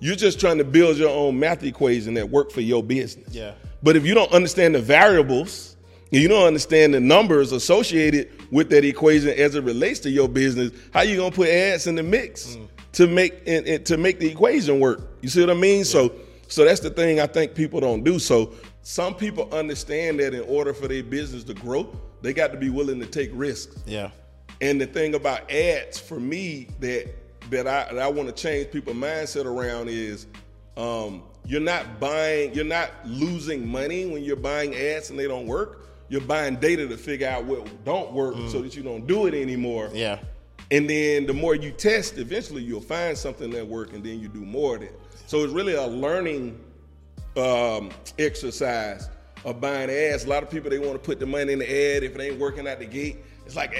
You're just trying to build your own math equation that work for your business. Yeah. But if you don't understand the variables, and you don't understand the numbers associated with that equation as it relates to your business, how you gonna put ads in the mix mm. to make it, it- to make the equation work? You see what I mean? So so that's the thing I think people don't do. So some people understand that in order for their business to grow, they got to be willing to take risks. Yeah. And the thing about ads for me that that I that I want to change people's mindset around is um, you're not buying, you're not losing money when you're buying ads and they don't work. You're buying data to figure out what don't work so that you don't do it anymore. Yeah. And then the more you test, eventually you'll find something that works, and then you do more of it. So it's really a learning um, exercise of buying ads. A lot of people they want to put the money in the ad if it ain't working out the gate. It's like.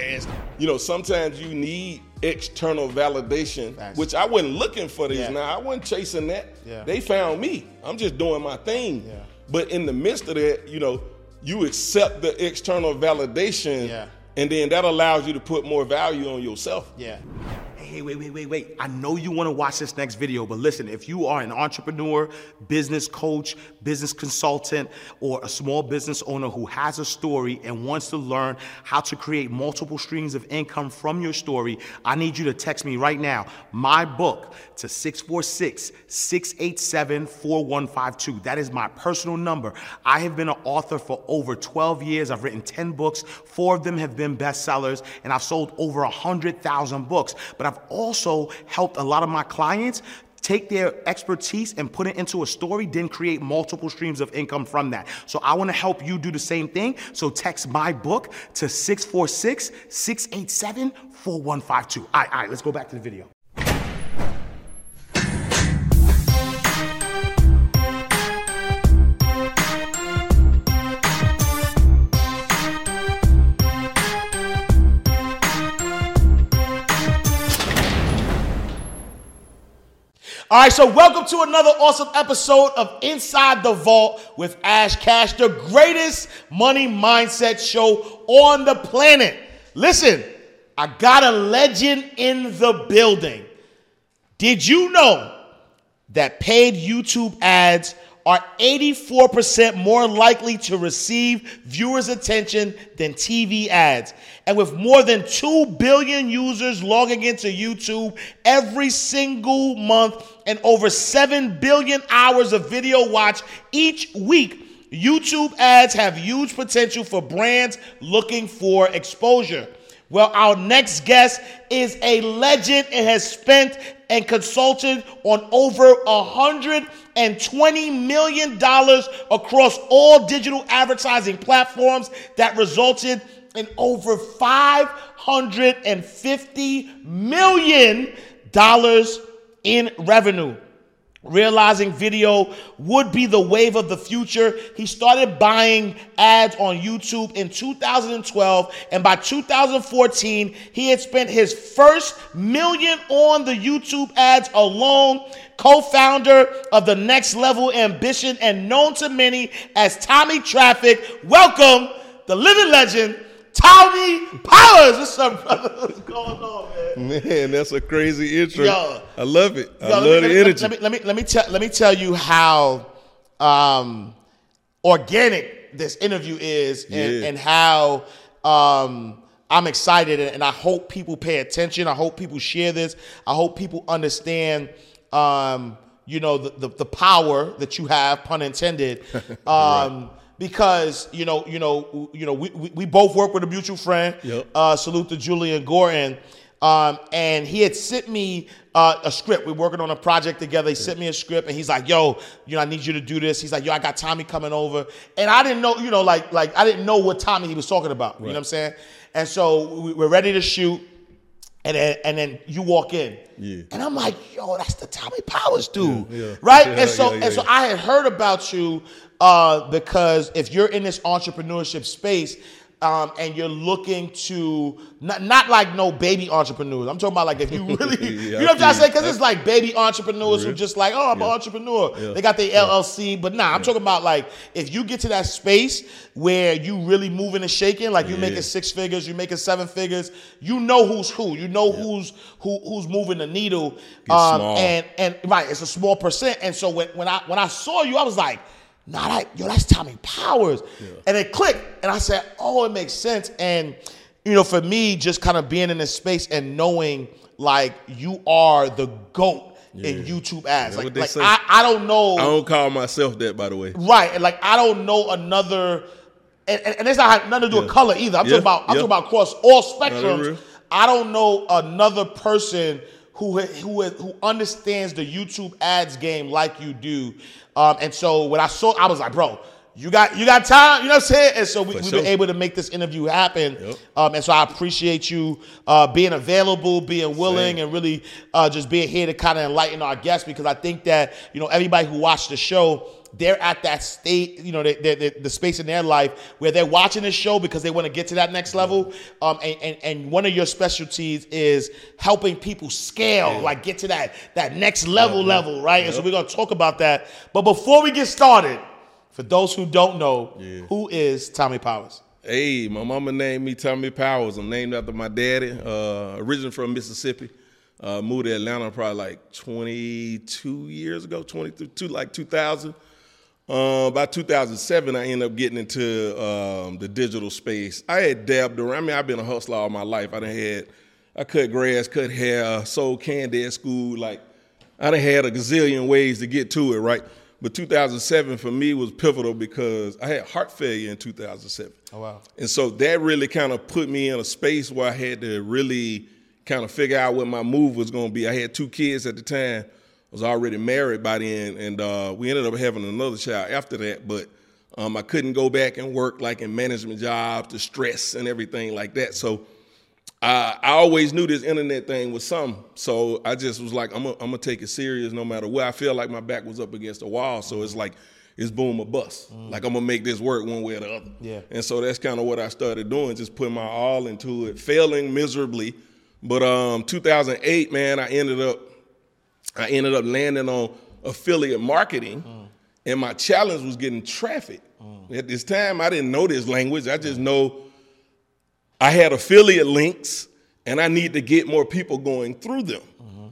You know, sometimes you need external validation, Facts. which I wasn't looking for these. Yeah. Now I wasn't chasing that. Yeah. They found me. I'm just doing my thing. Yeah. But in the midst of that, you know, you accept the external validation, Yeah. and then that allows you to put more value on yourself. Yeah. Hey, wait, wait, wait, wait. I know you want to watch this next video, but listen, if you are an entrepreneur, business coach, business consultant, or a small business owner who has a story and wants to learn how to create multiple streams of income from your story, I need you to text me right now, my book, to 646 687 4152. That is my personal number. I have been an author for over 12 years. I've written 10 books, four of them have been bestsellers, and I've sold over 100,000 books. But I've also helped a lot of my clients take their expertise and put it into a story, then create multiple streams of income from that. So I want to help you do the same thing. So text my book to 646 687 4152. All right, all right, let's go back to the video. All right, so welcome to another awesome episode of Inside the Vault with Ash Cash, the greatest money mindset show on the planet. Listen, I got a legend in the building. Did you know that paid YouTube ads are 84% more likely to receive viewers' attention than TV ads. And with more than 2 billion users logging into YouTube every single month and over 7 billion hours of video watch each week, YouTube ads have huge potential for brands looking for exposure. Well, our next guest is a legend and has spent and consulted on over $120 million across all digital advertising platforms that resulted in over $550 million in revenue. Realizing video would be the wave of the future, he started buying ads on YouTube in 2012, and by 2014, he had spent his first million on the YouTube ads alone. Co founder of the Next Level Ambition and known to many as Tommy Traffic. Welcome, the living legend, Tommie Powers. What's up, brother? What's going on, man? Man, that's a crazy intro. Yo. I love it. I Yo, love me, the let me- energy. Let me let me let me tell let me tell you how um, organic this interview is, and, Yeah. and how um, I'm excited, and I hope people pay attention. I hope people share this. I hope people understand um, you know, the, the, the power that you have, pun intended. Um, Because you know, you know, you know, we, we, we both work with a mutual friend. Yep. Uh, salute to Julian Gordon, um, and he had sent me uh, a script. We're working on a project together. He sent me a script, and he's like, "Yo, you know, I need you to do this." He's like, "Yo, I got Tommie coming over," and I didn't know, you know, like like I didn't know what Tommie he was talking about. You know what I'm saying? And so we- we're ready to shoot. And then, and then you walk in, Yeah. and I'm like, "Yo, that's the Tommie Powers dude, Yeah, yeah. right?" Yeah, and so, yeah, yeah, and so. I had heard about you uh, because if you're in this entrepreneurship space um, and you're looking to not, not like no baby entrepreneurs, I'm talking about like if you really, Yeah, you know what I'm trying to say? Because it's like baby entrepreneurs who Real. just like, oh, I'm an entrepreneur. Yeah. They got their LLC, but nah, I'm talking about like if you get to that space where you really moving and shaking, like you Yeah. making six figures, you're making seven figures, you know who's who, you know who's who who's moving the needle, um, small. and and right, it's a small percent. And so when when I when I saw you, I was like, nah, that yo, that's Tommie Powers, and it clicked, and I said, oh, it makes sense. And you know, for me, just kind of being in this space and knowing like you are the goat in YouTube ads, That's like like. I, I don't know. I don't call myself that, by the way. Right, and like I don't know another, and, and, and it's not nothing to do with color either. I'm Yeah, talking about I'm yeah. talking about across all spectrums. I don't know another person who who who understands the YouTube ads game like you do. Um, and so when I saw, I was like, bro. You got you got time, you know what I'm saying? And so we, we've sure. been able to make this interview happen. Yep. Um, and so I appreciate you uh, being available, being willing, Same. and really uh, just being here to kind of enlighten our guests because I think that you know everybody who watched the show, they're at that state, you know, they, they, they, the space in their life where they're watching this show because they want to get to that next level. Um, and, and and one of your specialties is helping people scale, like get to that that next level level, right? And so we're gonna talk about that. But before we get started, for those who don't know, Yeah. who is Tommie Powers? Hey, my mama named me Tommie Powers. I'm named after my daddy. Uh, originally from Mississippi. Uh, moved to Atlanta probably like 22 years ago, 22, like 2000. Uh, by 2007, I ended up getting into um, the digital space. I had dabbed around. I mean, I've been a hustler all my life. I done had, I cut grass, cut hair, sold candy at school. Like, I done had a gazillion ways to get to it, right? But 2007 for me was pivotal because I had heart failure in 2007. Oh, wow. And so that really kind of put me in a space where I had to really kind of figure out what my move was going to be. I had two kids at the time. Was already married by then, and uh, we ended up having another child after that. But um, I couldn't go back and work like in management jobs, the stress and everything like that. So I, I always knew this internet thing was something. So I just was like, I'm gonna I'm take it serious no matter what. I feel like my back was up against the wall. So it's like, it's boom or bust. Like I'm gonna make this work one way or the other. Yeah. And so that's kind of what I started doing, just putting my all into it, failing miserably. But um, 2008, man, I ended up, I ended up landing on affiliate marketing, and my challenge was getting traffic. At this time, I didn't know this language. I just know I had affiliate links and I need to get more people going through them.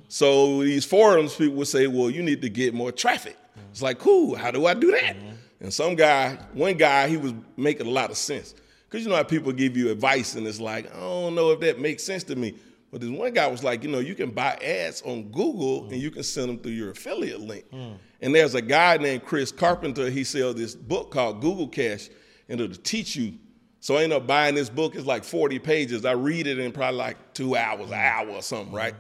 So these forums, people would say, well, you need to get more traffic. It's like, cool, how do I do that? And some guy, one guy, he was making a lot of sense. Because you know how people give you advice and it's like, I don't know if that makes sense to me. But this one guy was like, you know, you can buy ads on Google and you can send them through your affiliate link. And there's a guy named Chris Carpenter, he sells this book called Google Cash, and it'll teach you so I ended up buying this book. It's like 40 pages. I read it in probably like two hours, an hour or something, right?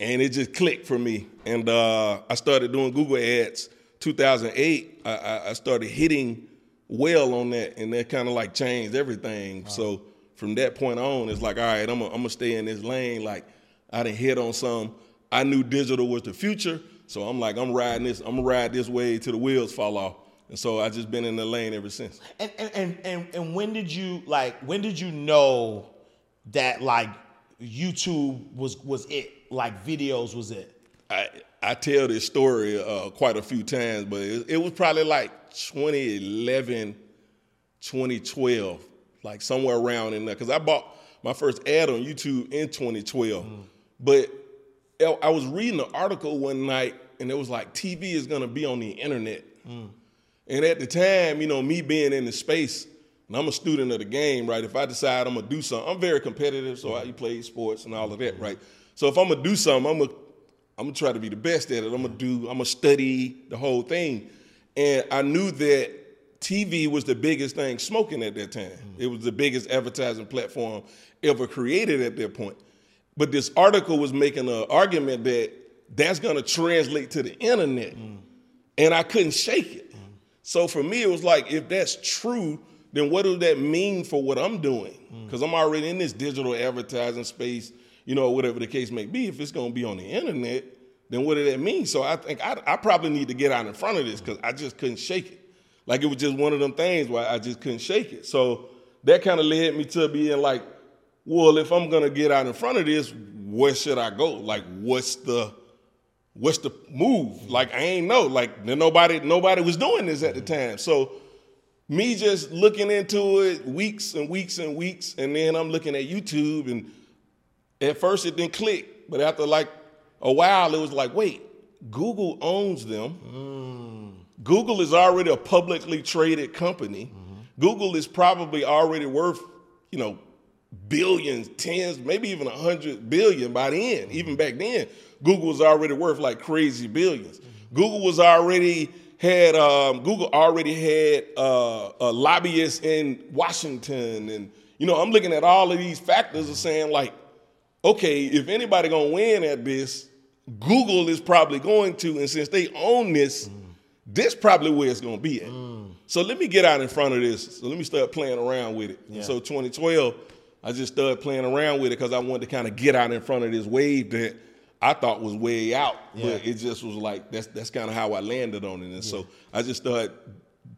And it just clicked for me. And uh, I started doing Google ads. 2008, I, I, I started hitting well on that, and that kind of like changed everything. So from that point on, it's like, all right, I'm gonna stay in this lane. Like I didn't hit on some. I knew digital was the future, so I'm like, I'm riding this. I'm gonna ride this way till the wheels fall off. And so I just been in the lane ever since. And and, and and and when did you like when did you know that like YouTube was was it? Like videos was it? I I tell this story uh, quite a few times, but it, it was probably like 2011, 2012, like somewhere around in there. Because I bought my first ad on YouTube in 2012, mm. but I- I was reading an article one night, and it was like TV is gonna be on the internet. Mm. And at the time, you know, me being in the space, and I'm a student of the game, right? If I decide I'm gonna do something, I'm very competitive, so I play sports and all of that, right? So if I'm gonna do something, I'm gonna I'm gonna try to be the best at it. I'm gonna do. I'm gonna study the whole thing, and I knew that TV was the biggest thing smoking at that time. Mm-hmm. It was the biggest advertising platform ever created at that point. But this article was making an argument that that's gonna translate to the internet, mm-hmm. and I couldn't shake it. Mm-hmm. So for me, it was like, if that's true, then what does that mean for what I'm doing? Mm. Because I'm already in this digital advertising space, you know, whatever the case may be. If it's going to be on the internet, then what does that mean? So I think I, I probably need to get out in front of this because I just couldn't shake it. Like it was just one of them things where I just couldn't shake it. So that kind of led me to being like, well, if I'm gonna get out in front of this, where should I go? Like, what's the what's the move? Like I ain't know. Like nobody nobody was doing this at the mm-hmm. time. So me just looking into it weeks and weeks and weeks, and then I'm looking at YouTube, and at first it didn't click, but after like a while, it was like, wait, Google owns them. Mm. Google is already a publicly traded company. Google is probably already worth, you know, billions, tens, maybe even a hundred billion by the end. Even back then, Google was already worth like crazy 1000000000s Google was already had um, Google already had uh, a lobbyist in Washington, and you know, I'm looking at all of these factors and saying like, okay, if anybody gonna win at this, Google is probably going to, and since they own this, this probably where it's gonna be at. Mm. So let me get out in front of this. So let me start playing around with it. And so 2012, I just started playing around with it because I wanted to kind of get out in front of this wave that I thought was way out, but it just was like that's that's kind of how I landed on it. And so I just started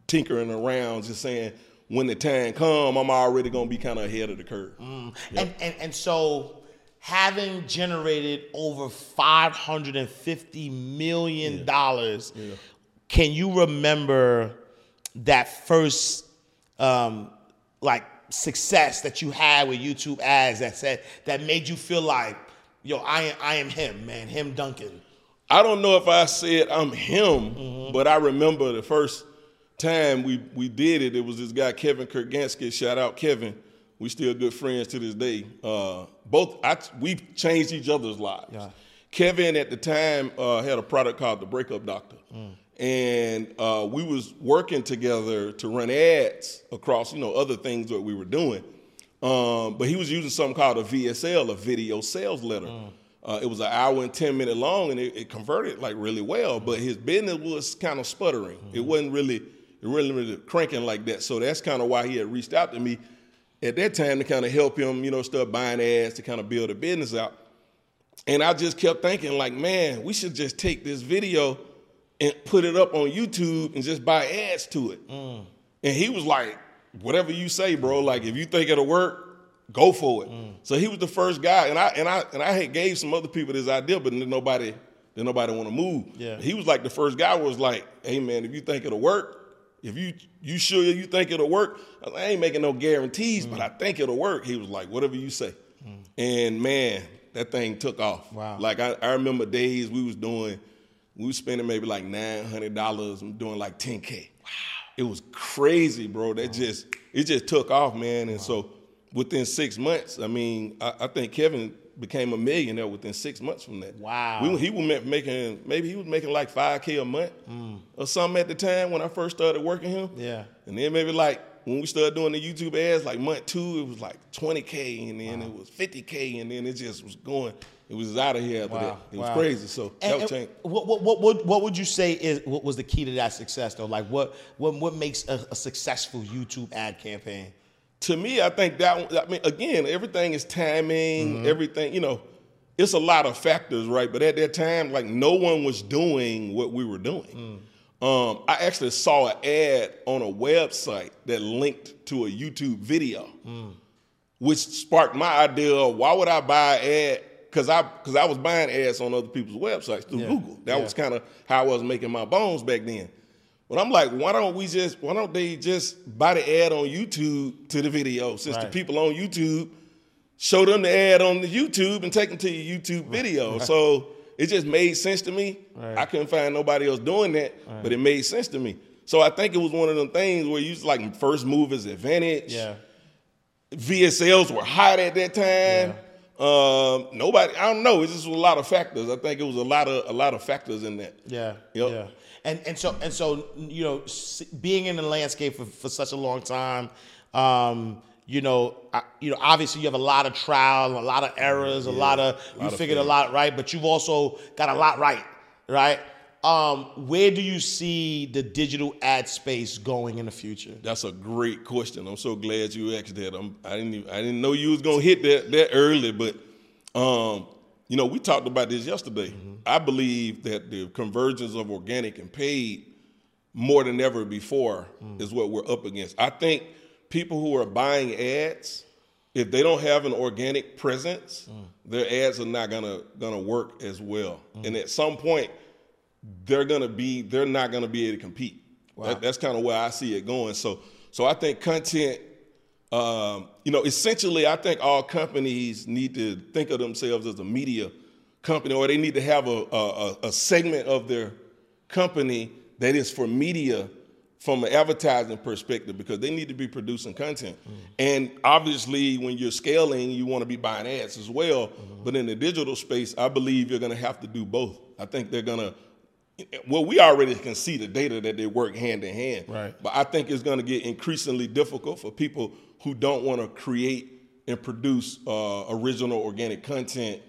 tinkering around, just saying when the time come, I'm already gonna be kind of ahead of the curve. Mm. And, and and so having generated over five hundred and fifty million dollars, can you remember that first um, like success that you had with YouTube ads that said that made you feel like, yo, I am I am him, man, him Duncan. I don't know if I said I'm him, but I remember the first time we we did it. It was this guy Kevin Kurganski. Shout out Kevin. We still good friends to this day. Uh, both I we changed each other's lives. Kevin at the time uh, had a product called the Breakup Doctor, and uh, we was working together to run ads across you know other things that we were doing. Um, but he was using something called a VSL, a video sales letter. Uh, it was an hour and 10 minute long and it, it converted like really well, but his business was kind of sputtering. It wasn't really, it really, really cranking like that. So that's kind of why he had reached out to me at that time to kind of help him, you know, start buying ads to kind of build a business out. And I just kept thinking, like, man, we should just take this video and put it up on YouTube and just buy ads to it. Mm. And he was like, whatever you say, bro. Like, if you think it'll work, go for it. Mm. So he was the first guy, and I and I and I had gave some other people this idea, but then nobody, then nobody want to move. Yeah. He was like the first guy was like, hey man, if you think it'll work, if you you sure you think it'll work, I, like, I ain't making no guarantees, but mm. I think it'll work. He was like, whatever you say. And man, that thing took off. Wow. Like I, I remember days we was doing, we was spending maybe like nine hundred dollars and doing like ten k. Wow. It was crazy, bro. That just it just took off, man. And so within six months, I mean, I, I think Kevin became a millionaire within six months from that. Wow. We, he was making maybe he was making like five k a month hmm. or something at the time when I first started working him. Yeah. And then maybe like when we started doing the YouTube ads, like month two, it was like 20K and then it was 50K and then it just was going, it was out of here after Wow, that. It was wow. crazy. So that And- was and change. what, what, what, what, would you say is what was the key to that success though? Like what what, what makes a, a successful YouTube ad campaign? To me, I think that, I mean, again, everything is timing, mm-hmm. everything, you know, it's a lot of factors, right? But at that time, like no one was doing what we were doing. Mm. Um, I actually saw an ad on a website that linked to a YouTube video. Mm. which sparked my idea of why would I buy an ad? Because I because I was buying ads on other people's websites through Yeah, Google. That yeah. was kind of how I was making my bones back then. But I'm like, why don't we just why don't they just buy the ad on YouTube to the video? Since the people on YouTube show them the ad on the YouTube and take them to your YouTube video. So it just made sense to me. Right. I couldn't find nobody else doing that, but it made sense to me. So I think it was one of them things where you like first movers advantage. Yeah. VSLs were hot at that time. Um, nobody. I don't know. It's just a lot of factors. I think it was a lot of a lot of factors in that. Yeah. Yep. Yeah. And and so and so you know, being in the landscape for, for such a long time, um, you know, I, you know, obviously you have a lot of trial, a lot of errors, a lot of you lot of figured a lot right, but you've also got a lot right, right? Um, where do you see the digital ad space going in the future? That's a great question. I'm so glad you asked that. I'm, I didn't even, I didn't know you was gonna hit that that early, but um, you know, we talked about this yesterday. I believe that the convergence of organic and paid more than ever before is what we're up against. I think people who are buying ads, if they don't have an organic presence, their ads are not gonna gonna work as well. And at some point, they're gonna be they're not gonna be able to compete. That, that's kind of where I see it going. So so I think content, um, you know, essentially I think all companies need to think of themselves as a media company, or they need to have a a, a- a segment of their company that is for media from an advertising perspective because they need to be producing content. And obviously, when you're scaling, you want to be buying ads as well. But in the digital space, I believe you're going to have to do both. I think they're going to. Well, we already can see the data that they work hand in hand. Right. But I think it's going to get increasingly difficult for people who don't want to create and produce uh, original organic content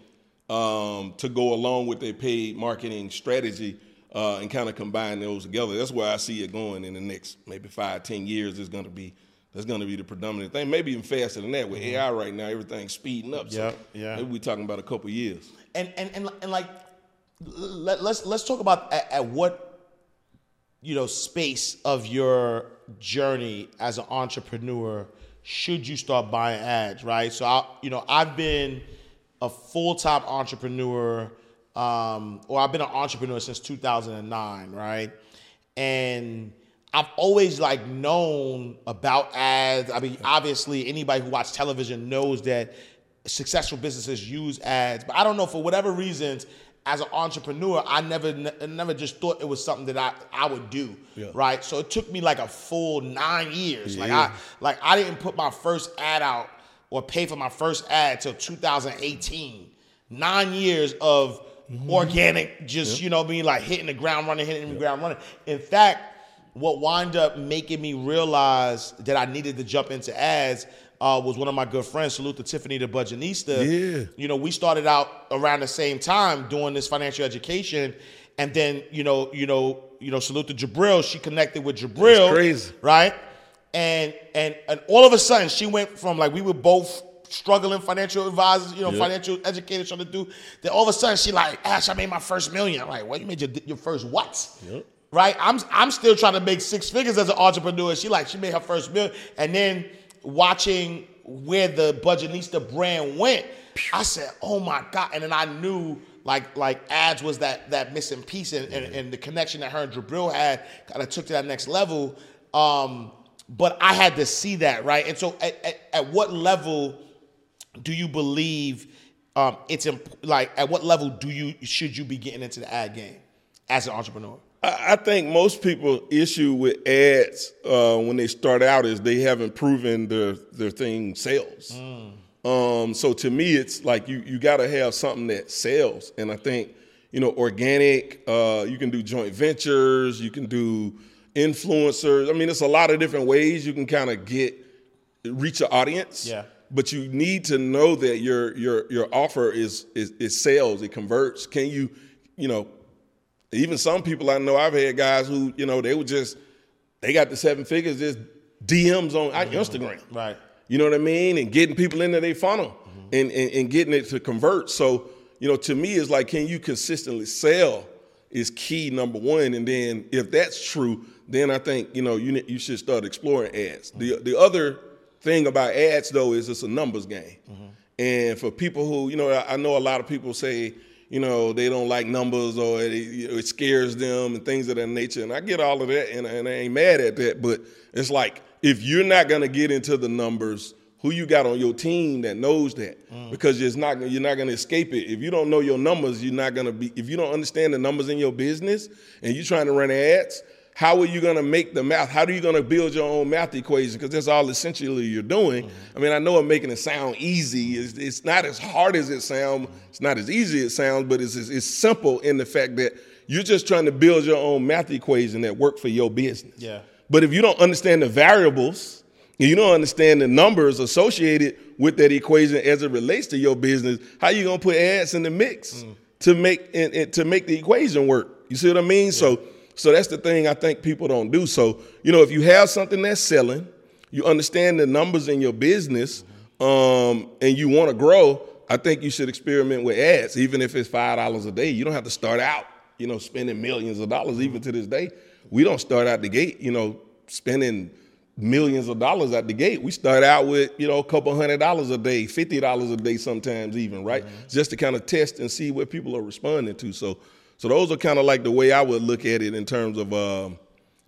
um, to go along with their paid marketing strategy uh, and kind of combine those together. That's where I see it going in the next maybe five, ten years. Is going to be that's going to be the predominant thing. Maybe even faster than that with AI right now. Everything's speeding up. So Yep, yeah. Maybe we're talking about a couple years. and and and, and like let, let's let's talk about at, at what you know space of your journey as an entrepreneur should you start buying ads right so i you know i've been a full-time entrepreneur um, or i've been an entrepreneur since 2009 right and I've always like known about ads. I mean, obviously, anybody who watches television knows that successful businesses use ads. But I don't know for whatever reasons, as an entrepreneur, I never, ne- never just thought it was something that I, I would do. Yeah. Right. So it took me like a full nine years. Like I, like I didn't put my first ad out or pay for my first ad till 2018. Nine years of mm-hmm. organic, just you know, being like hitting the ground running, hitting the ground running. In fact, what wound up making me realize that I needed to jump into ads uh, was one of my good friends. Salute to Tiffany the Budgetista. Yeah. You know, we started out around the same time doing this financial education, and then you know, you know, you know, salute to Jabril. She connected with Jabril. That's crazy. right? And and and all of a sudden, she went from like we were both struggling financial advisors, you know, Yeah. financial educators trying to do. Then all of a sudden, she like, Ash, I made my first million. I'm like, what? You made your your first what? Yep. Right? I'm I'm still trying to make six figures as an entrepreneur. She like she made her first million, and then watching where the Budgetista brand went, I said, oh my god! And then I knew like like ads was that that missing piece, and, and, and the connection that her and Jabril had kind of took to that next level. Um, but I had to see that right, and so at, at, at what level do you believe um, it's imp- like at what level do you should you be getting into the ad game as an entrepreneur? I think most people issue with ads uh, when they start out is they haven't proven their their thing sells. Um, so to me, it's like you you got to have something that sells, and I think you know organic. Uh, you can do joint ventures. You can do influencers. I mean, it's a lot of different ways you can kind of get reach an audience. Yeah. But you need to know that your your your offer is is, is sales. It converts. Can you you know even some people I know, I've had guys who, you know, they were just, they got the seven figures, just DMs on mm-hmm. Instagram. Right. You know what I mean? And getting people into their funnel mm-hmm. and, and, and getting it to convert. So, you know, to me, it's like, can you consistently sell is key, number one. And then if that's true, then I think, you know, you, you should start exploring ads. The, mm-hmm. the other thing about ads, though, is it's a numbers game. And for people who, you know, I know a lot of people say, you know, they don't like numbers or it, it scares them and things of that nature. And I get all of that and, and I ain't mad at that. But it's like, if you're not going to get into the numbers, who you got on your team that knows that? Mm. Because it's not, you're not going to escape it. If you don't know your numbers, you're not going to be, if you don't understand the numbers in your business and you're trying to run ads, how are you going to make the math? How are you going to build your own math equation? Because that's all essentially you're doing. Mm-hmm. I mean, I know I'm making it sound easy. It's, it's, not as hard as it sounds. It's not as easy as it sounds, but it's, it's simple in the fact that you're just trying to build your own math equation that work for your business. Yeah. But if you don't understand the variables, you don't understand the numbers associated with that equation as it relates to your business, how are you gonna put ads in the mix mm. to make and, to make the equation work? You see what I mean? Yeah. So so that's the thing I think people don't do. So, you know, if you have something that's selling, you understand the numbers in your business, um, and you want to grow, I think you should experiment with ads, even if it's five dollars a day. You don't have to start out, you know, spending millions of dollars. Even to this day, we don't start out the gate, you know, spending millions of dollars at the gate. We start out with, you know, a couple hundred dollars a day, fifty dollars a day sometimes even, right? Mm-hmm. Just to kind of test and see what people are responding to. So so those are kind of like the way I would look at it in terms of, um,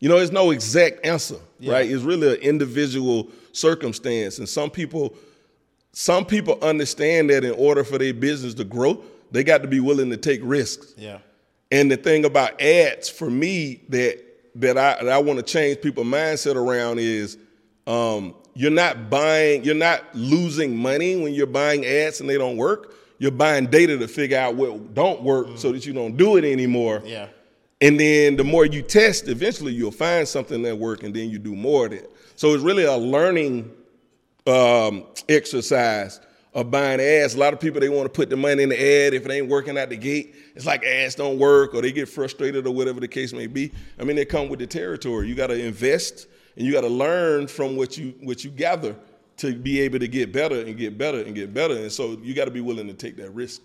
you know, it's no exact answer, yeah. right? It's really an individual circumstance, and some people, some people understand that in order for their business to grow, they got to be willing to take risks. Yeah. And the thing about ads for me that that I that I want to change people's mindset around is um, you're not buying, you're not losing money when you're buying ads and they don't work you're buying data to figure out what don't work mm. so that you don't do it anymore. Yeah. And then the more you test, eventually you'll find something that works, and then you do more of it. So it's really a learning um, exercise of buying ads. A lot of people they want to put the money in the ad if it ain't working out the gate. It's like ads don't work, or they get frustrated, or whatever the case may be. I mean, they come with the territory. You got to invest, and you got to learn from what you what you gather to be able to get better and get better and get better. And so you got to be willing to take that risk.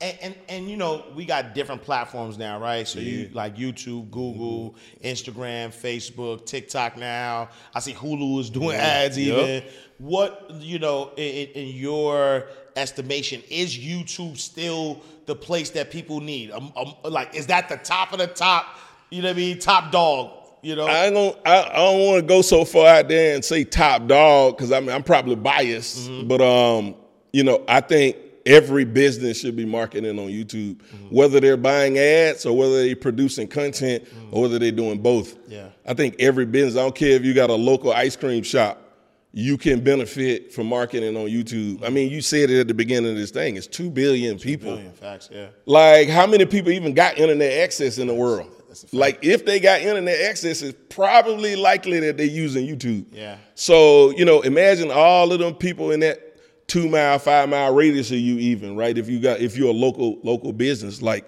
And, and, and you know we got different platforms now, right? So yeah. you like YouTube, Google, mm-hmm. Instagram, Facebook, TikTok. Now I see Hulu is doing yeah. ads. Even yep. what you know in, in, your estimation is YouTube still the place that people need? Um, um, like is that the top of the top? You know what I mean? Top dog you know, I don't. I, I don't want to go so far out there and say top dog because I mean I'm probably biased, mm-hmm. but um, you know, I think every business should be marketing on YouTube, mm-hmm. whether they're buying ads or whether they're producing content mm-hmm. or whether they're doing both. Yeah, I think every business. I don't care if you got a local ice cream shop. You can benefit from marketing on YouTube. I mean, you said it at the beginning of this thing. It's two billion people. Two billion, facts, yeah. Like, how many people even got internet access in the world? Like if they got internet access, it's probably likely that they're using YouTube. Yeah. So, you know, imagine all of them people in that two mile, five mile radius of you even, right? If you got if you're a local local business, like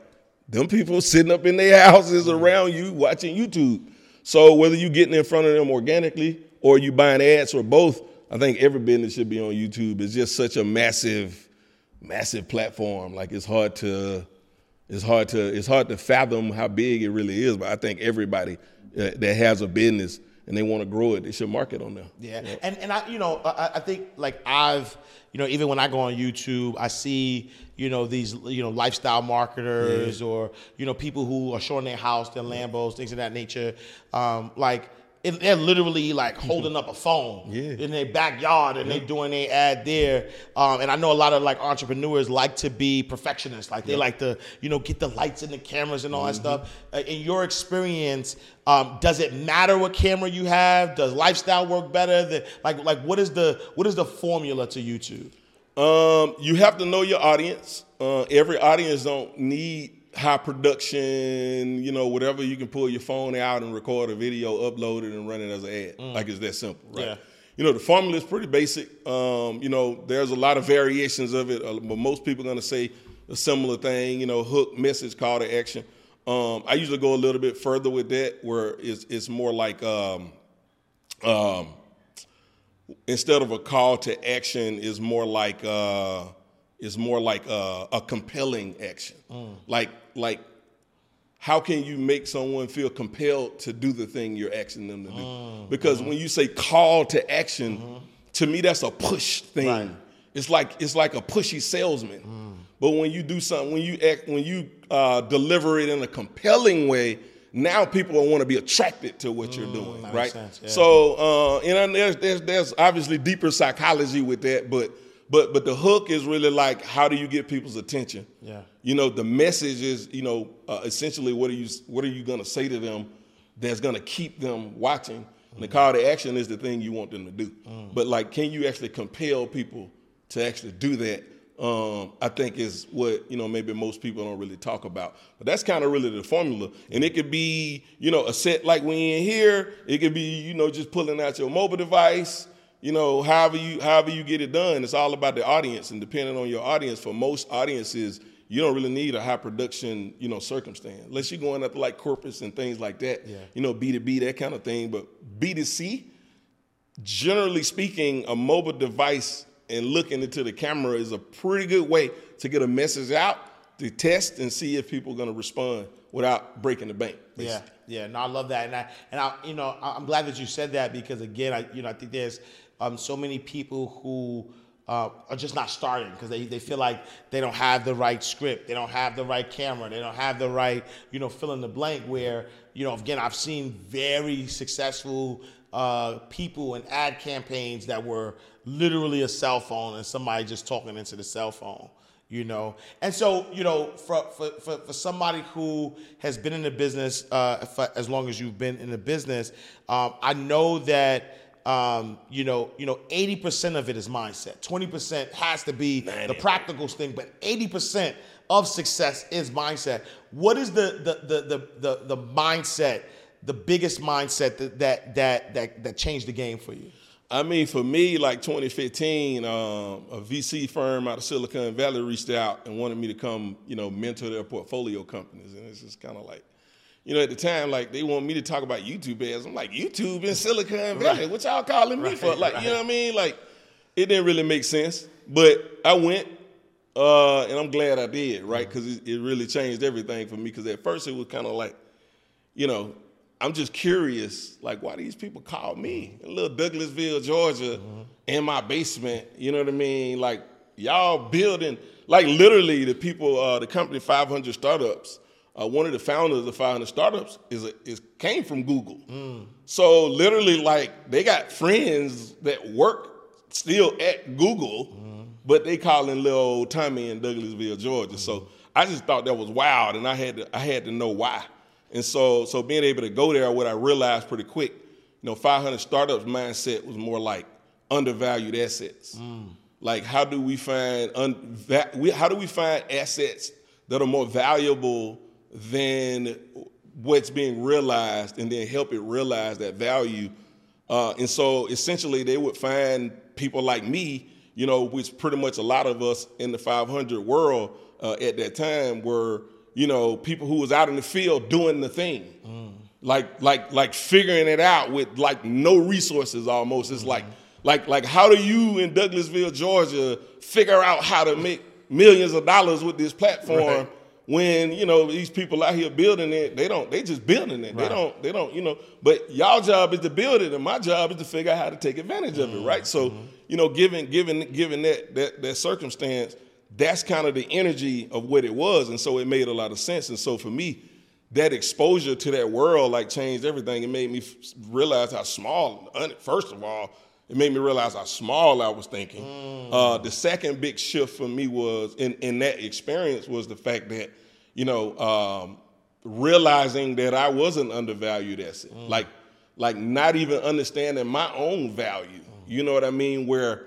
them people sitting up in their houses mm-hmm. around you watching YouTube. So whether you're getting in front of them organically or you buying ads or both, I think every business should be on YouTube. It's just such a massive, massive platform. Like it's hard to it's hard to it's hard to fathom how big it really is. But I think everybody uh, that has a business and they want to grow it, they should market on there. Yeah, yeah. and and I you know I, I think like I've you know even when I go on YouTube, I see you know these you know lifestyle marketers yeah. or you know people who are showing their house, their Lambos, things of that nature. Um, like they're literally like holding up a phone yeah. in their backyard and yeah. they doing their ad there. Um, and I know a lot of like entrepreneurs like to be perfectionists. Like they like to, you know, get the lights and the cameras and all mm-hmm. that stuff. Uh, in your experience, um, does it matter what camera you have? Does lifestyle work better? Than, like, like what is the what is the formula to YouTube? Um, you have to know your audience. Uh, every audience don't need high production, you know, whatever you can pull your phone out and record a video, upload it, and run it as an ad. Mm. Like it's that simple, right? Yeah. You know, the formula is pretty basic. Um, you know, there's a lot of variations of it, uh, but most people are going to say a similar thing. You know, hook, message, call to action. Um, I usually go a little bit further with that, where it's it's more like um, um, instead of a call to action, is more like uh, is more like a, a compelling action. Mm. Like like how can you make someone feel compelled to do the thing you're asking them to do? Mm. Because mm-hmm. when you say call to action, mm-hmm. to me that's a push thing. Right. It's like it's like a pushy salesman. Mm. But when you do something, when you act, when you uh, deliver it in a compelling way, now people want to be attracted to what you're mm, doing, right? Yeah. So, uh, and there's, there's there's obviously deeper psychology with that, but but but the hook is really like how do you get people's attention? Yeah. You know, the message is you know uh, essentially what are you what are you gonna say to them that's gonna keep them watching. And the call to action is the thing you want them to do. But like, can you actually compel people to actually do that? Um, I think is what you know maybe most people don't really talk about. But that's kind of really the formula. And it could be you know a set like we in here. It could be you know just pulling out your mobile device. You know, however you however you get it done, it's all about the audience. And depending on your audience, for most audiences, you don't really need a high production, you know, circumstance. Unless you're going up like corporates and things like that. Yeah. You know, B2B, that kind of thing. But B2C, generally speaking, a mobile device and looking into the camera is a pretty good way to get a message out, to test and see if people are gonna respond without breaking the bank. Yeah, basically. yeah. No, I love that, and I and I, you know, I'm glad that you said that because again, I, you know, I think there's um, so many people who uh, are just not starting because they, they feel like they don't have the right script, they don't have the right camera, they don't have the right, you know, fill in the blank. Where you know, again, I've seen very successful uh, people and ad campaigns that were literally a cell phone and somebody just talking into the cell phone you know and so you know for for, for, for somebody who has been in the business uh, as long as you've been in the business um, i know that um, you know you know 80% of it is mindset. 20% has to be the practical thing but 80% of success is mindset. What is the the the the, the, the mindset the biggest mindset that, that that that that changed the game for you? I mean, for me, like 2015, um, a VC firm out of Silicon Valley reached out and wanted me to come, you know, mentor their portfolio companies. And it's just kind of like, you know, at the time, like they want me to talk about YouTube ads. I'm like, YouTube in Silicon Valley? What y'all calling me for? Like, you know what I mean? Like, it didn't really make sense. But I went, uh, and I'm glad I did, right? Because it, it really changed everything for me. Because at first it was kind of like, you know, I'm just curious, like why these people call me in little Douglasville, Georgia, in my basement. You know what I mean? Like y'all building, like literally the people, uh, the company 500 Startups. Uh, one of the founders of the 500 Startups is a, is came from Google. Hmm. So literally, like they got friends that work still at Google, hmm. but they calling little old Tommie in Douglasville, Georgia. So hmm. I just thought that was wild, and I had to I had to know why. And so so being able to go there, what I realized pretty quick, you know, 500 startups mindset was more like undervalued assets. Like how do we find un, how do we find assets that are more valuable than what's being realized, and then help it realize that value. Uh, and so essentially, they would find people like me, you know, which pretty much a lot of us in the 500 world uh, at that time were, you know, people who was out in the field doing the thing, like like like figuring it out with like no resources almost. It's like like like how do you in Douglasville, Georgia, figure out how to make millions of dollars with this platform? Right. When you know these people out here building it, they don't. They just building it. They don't. They don't. You know. But y'all job is to build it, and my job is to figure out how to take advantage of it. Mm-hmm. Right. So mm-hmm. you know, given given given that that that circumstance, that's kind of the energy of what it was, and so it made a lot of sense. And so for me, that exposure to that world like changed everything. It made me f- realize how small. First of all, it made me realize how small I was thinking. Uh, the second big shift for me was in in that experience was the fact that you know um, realizing that I was an undervalued asset, like like not even understanding my own value. You know what I mean? Where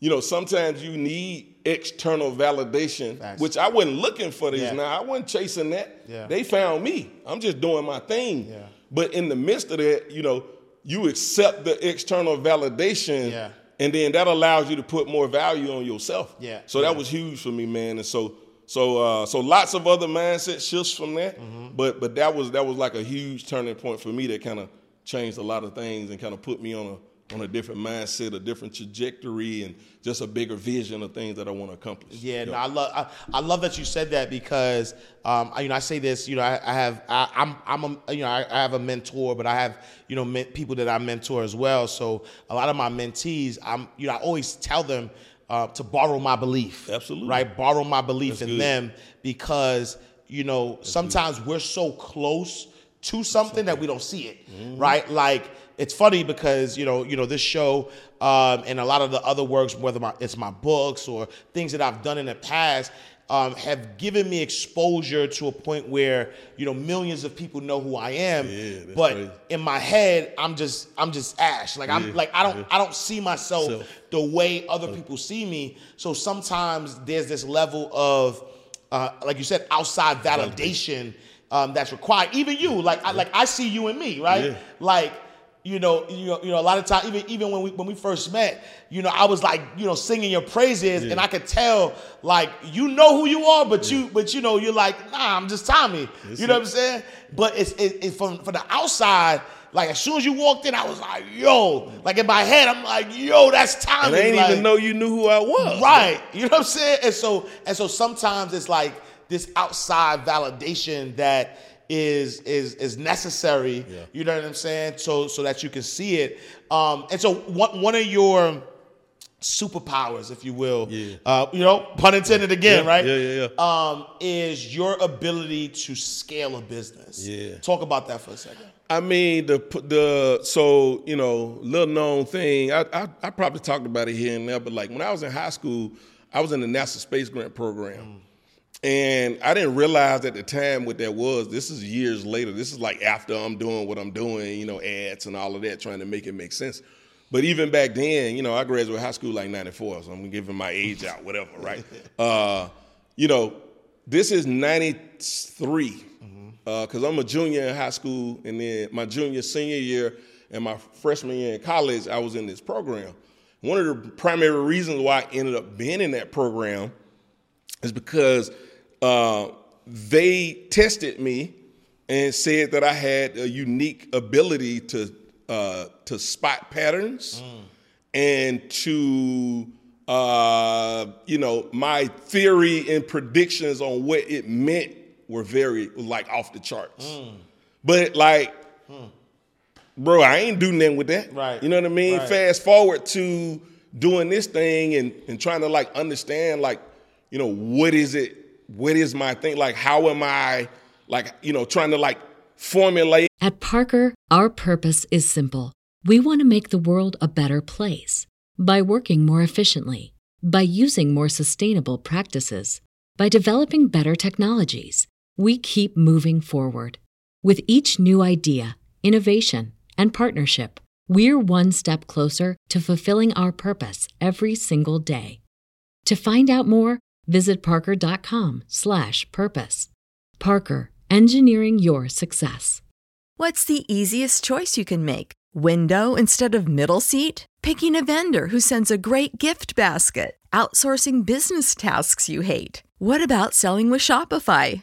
you know, sometimes you need external validation, which I wasn't looking for these Yeah. now. I wasn't chasing that. Yeah. They found me. I'm just doing my thing. Yeah. But in the midst of that, you know, you accept the external validation. Yeah. And then that allows you to put more value on yourself. Yeah. So that was huge for me, man. And so so uh, so lots of other mindset shifts from that. Mm-hmm. But but that was that was like a huge turning point for me that kind of changed a lot of things and kind of put me on a on a different mindset, a different trajectory, and just a bigger vision of things that I want to accomplish. Yeah, no, I love I, I love that you said that because um, I, you know I say this, you know, I, I have I, I'm I'm a, you know I, I have a mentor, but I have you know men, people that I mentor as well. So a lot of my mentees, I'm you know I always tell them uh, to borrow my belief, Absolutely. right? Borrow my belief That's in good. them because you know sometimes we're so close to something that we don't see it, Mm-hmm. right? Like it's funny because you know you know this show um, and a lot of the other works, whether my, it's my books or things that I've done in the past, um, have given me exposure to a point where you know millions of people know who I am. Yeah, but crazy. in my head, I'm just I'm just Ash. Like I'm Yeah, like I don't yeah. I don't see myself Self. the way other people see me. So sometimes there's this level of, uh, like you said, outside validation um, that's required. Even you, like I, like I see you and me, right? Like you know, you know, you know, a lot of times, even even when we when we first met, you know, I was like, you know, singing your praises, and I could tell, like, you know who you are, but you, but you know, you're like, nah, I'm just Tommie. you know what I'm saying? But it's it, it from from the outside. Like as soon as you walked in, I was like, "Yo!" Like in my head, I'm like, "Yo, that's Tommie." And I didn't like, even know you knew who I was. Right. You know what I'm saying? And so and so sometimes it's like this outside validation that is is is necessary. You know what I'm saying? So so that you can see it. Um, and so one one of your superpowers, if you will, Yeah. uh, you know, pun intended again, Yeah, right? yeah, yeah, Um, is your ability to scale a business. Yeah. Talk about that for a second. I mean the the so you know little known thing. I, I I probably talked about it here and there, but like when I was in high school, I was in the NASA Space Grant Program, and I didn't realize at the time what that was. This is years later. This is like after I'm doing what I'm doing, you know, ads and all of that, trying to make it make sense. But even back then, you know, I graduated high school like '94, so I'm giving my age out, whatever, right? uh, you know, this is '93 because I'm a junior in high school, and then my junior, senior year, and my freshman year in college, I was in this program. One of the primary reasons why I ended up being in that program is because uh, they tested me and said that I had a unique ability to uh, to spot patterns and to uh, you know my theory and predictions on what it meant were very like off the charts. But like, bro, I ain't do nothing with that. Right. You know what I mean? Right. Fast forward to doing this thing and and trying to like understand like, you know, what is it? What is my thing? Like, how am I like, you know, trying to like formulate At Parker, our purpose is simple. We want to make the world a better place by working more efficiently, by using more sustainable practices, by developing better technologies. We keep moving forward. With each new idea, innovation, and partnership, we're one step closer to fulfilling our purpose every single day. To find out more, visit Parker.com/slash/purpose. Parker, engineering your success. What's the easiest choice you can make? Window instead of middle seat? Picking a vendor who sends a great gift basket? Outsourcing business tasks you hate? What about selling with Shopify?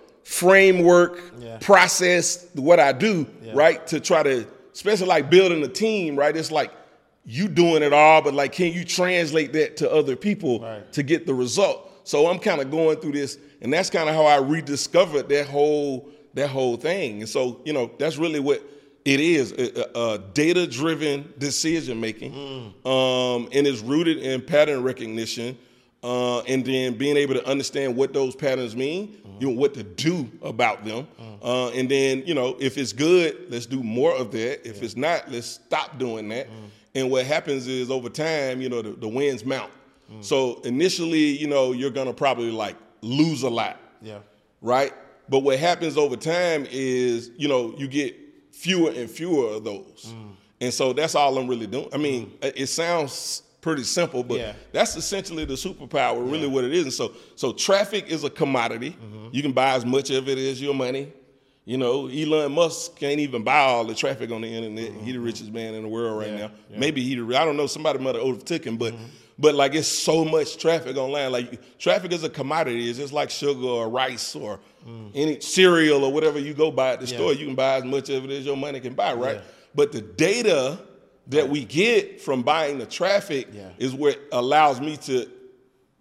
or framework, process what I do, right? To try to, especially like building a team, right? It's like you doing it all, but like, can you translate that to other people to get the result? So I'm kind of going through this, and that's kind of how I rediscovered that whole that whole thing. And so, you know, that's really what it is: a, a, a data-driven decision making, um, and it's rooted in pattern recognition uh, and then being able to understand what those patterns mean, you know, what to do about them, uh, and then you know, if it's good, let's do more of that. If it's not, let's stop doing that. And what happens is over time, you know, the, the winds mount. So initially, you know, you're gonna probably like lose a lot, Yeah. right? But what happens over time is, you know, you get fewer and fewer of those. Mm. And so that's all I'm really doing. I mean, it it sounds pretty simple, but Yeah. that's essentially the superpower, really what it is. And so so traffic is a commodity. Mm-hmm. You can buy as much of it as your money. You know, Elon Musk can't even buy all the traffic on the internet. He the richest man in the world right Mm-hmm. Yeah, now. Maybe he the I don't know, somebody might have overtook him, but Mm-hmm. but like it's so much traffic online. Like traffic is a commodity. It's just like sugar or rice or any cereal or whatever you go buy at the Mm. Yeah. store. You can buy as much of it as your money can buy, right? Yeah. But the data that we get from buying the traffic Yeah. is what allows me to,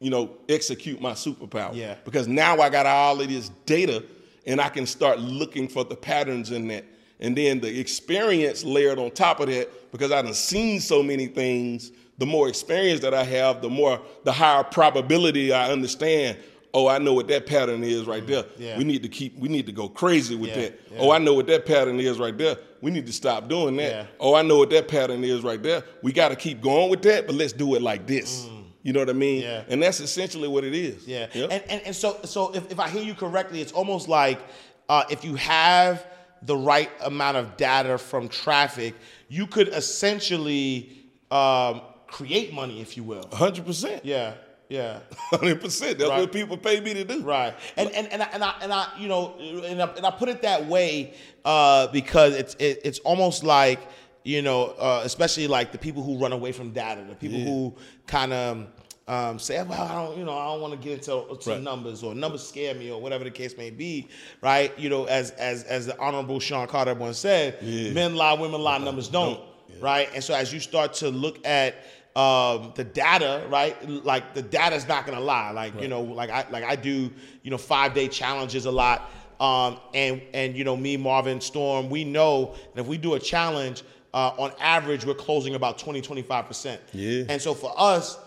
you know, execute my superpower. Yeah. Because now I got all of this data and I can start looking for the patterns in that. And then the experience layered on top of that, because I've seen so many things, the more experience that I have, the more the higher probability I understand. Oh, I know what that pattern is right there. Yeah. We need to keep we need to go crazy with Yeah, that. yeah. Oh, I know what that pattern is right there. We need to stop doing that. Oh, I know what that pattern is right there. We got to keep going with that, but let's do it like this. You know what I mean? Mm. Yeah. And that's essentially what it is. Yeah. Yep. And, and and so so if, if I hear you correctly, it's almost like uh, if you have the right amount of data from traffic, you could essentially um, create money, if you will. 100%. Yeah. Yeah. 100%. That's Right. what people pay me to do. Right. And and and I, and I and I you know and I, and I put it that way uh, because it's it, it's almost like you know uh, especially like the people who run away from data, the people who kind of um, say, well, I don't, you know, I don't want to get into to Right. numbers or numbers scare me or whatever the case may be, right? You know, as as as the honorable Sean Carter once said, Yeah. men lie, women lie, numbers don't, right? And so as you start to look at um, the data, right? Like the data's not gonna lie. Like you know, like I like I do, you know, five day challenges a lot. Um, and and you know, me, Marvin, Storm, we know that if we do a challenge, uh, on average, we're closing about 20, 25 percent. Yeah. And so for us,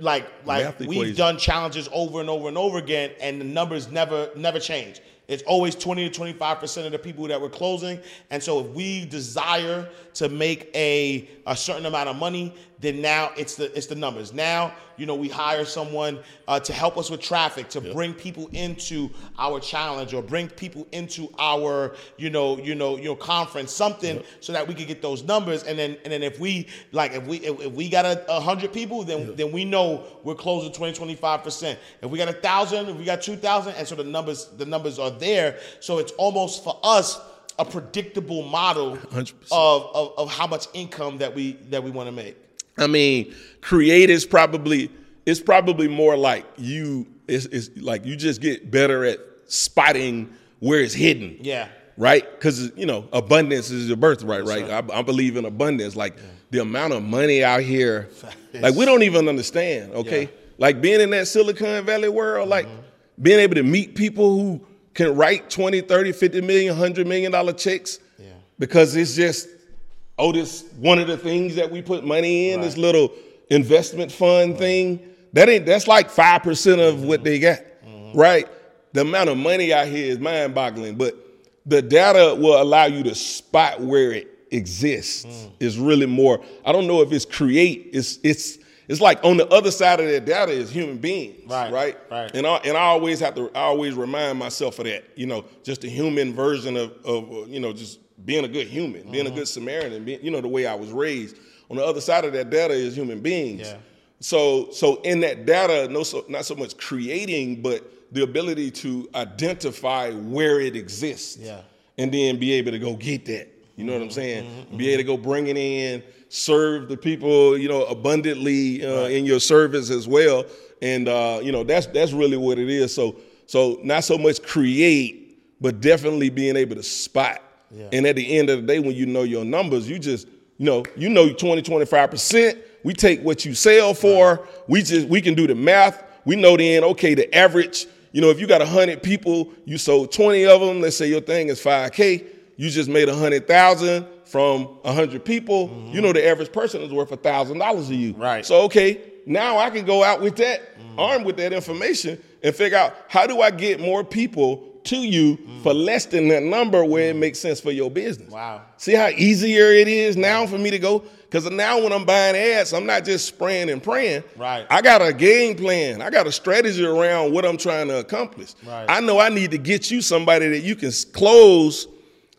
like like we've done challenges over and over and over again, and the numbers never never change. It's always 20 to 25 percent of the people that we're closing. And so if we desire to make a, a certain amount of money, then now it's the it's the numbers. Now, you know, we hire someone uh, to help us with traffic, to bring people into our challenge or bring people into our, you know, you know, you know, conference, something so that we can get those numbers. And then and then if we like if we if, if we got a, a hundred people, then then we know we're closing 20, 25 percent. If we got a thousand, if we got two thousand, and so the numbers the numbers are there. So it's almost for us a predictable model of, of, of how much income that we that we want to make. I mean, create is probably it's probably more like you it's, it's like you just get better at spotting where it's hidden. Yeah. Right? Because you know, abundance is your birthright, right? I, I believe in abundance. Like the amount of money out here, like we don't even understand. Okay, Yeah. like being in that Silicon Valley world, like mm-hmm. being able to meet people who can write 20, 30, 50 million, 100 million dollar checks Yeah. because it's just oh, this one of the things that we put money in, this little investment fund thing. That ain't that's like five percent of what they got, mm-hmm. right? The amount of money out here is mind-boggling, but the data will allow you to spot where it exists. Mm. Is really more. I don't know if it's create. It's it's it's like on the other side of that data is human beings, Right, right? right. And I, and I always have to I always remind myself of that. You know, just a human version of of you know just being a good human, being a Mm-hmm. good Samaritan, being, you know the way I was raised. On the other side of that data is human beings. Yeah. So so in that data, no so not so much creating, but the ability to identify where it exists. Yeah. And then be able to go get that. You know what I'm Mm-hmm. saying? Be able to go bring it in, serve the people, you know, abundantly uh, in your service as well. And uh, you know, that's that's really what it is. So so not so much create, but definitely being able to spot. Yeah. And at the end of the day, when you know your numbers, you just, you know, you know 20, 25%. We take what you sell for. We just we can do the math. We know then, okay, the average, you know, if you got 100 people, you sold 20 of them, let's say your thing is 5K, you just made 100,000 from 100 people. You mm-hmm. know the average person is worth $1,000 to you. Right. So, okay, now I can go out with that, mm. armed with that information, and figure out how do I get more people to you for mm. less than that number where it mm. makes sense for your business. Wow. See how easier it is now for me to go? Because now when I'm buying ads, I'm not just spraying and praying. Right. I got a game plan. I got a strategy around what I'm trying to accomplish. Right. I know I need to get you somebody that you can close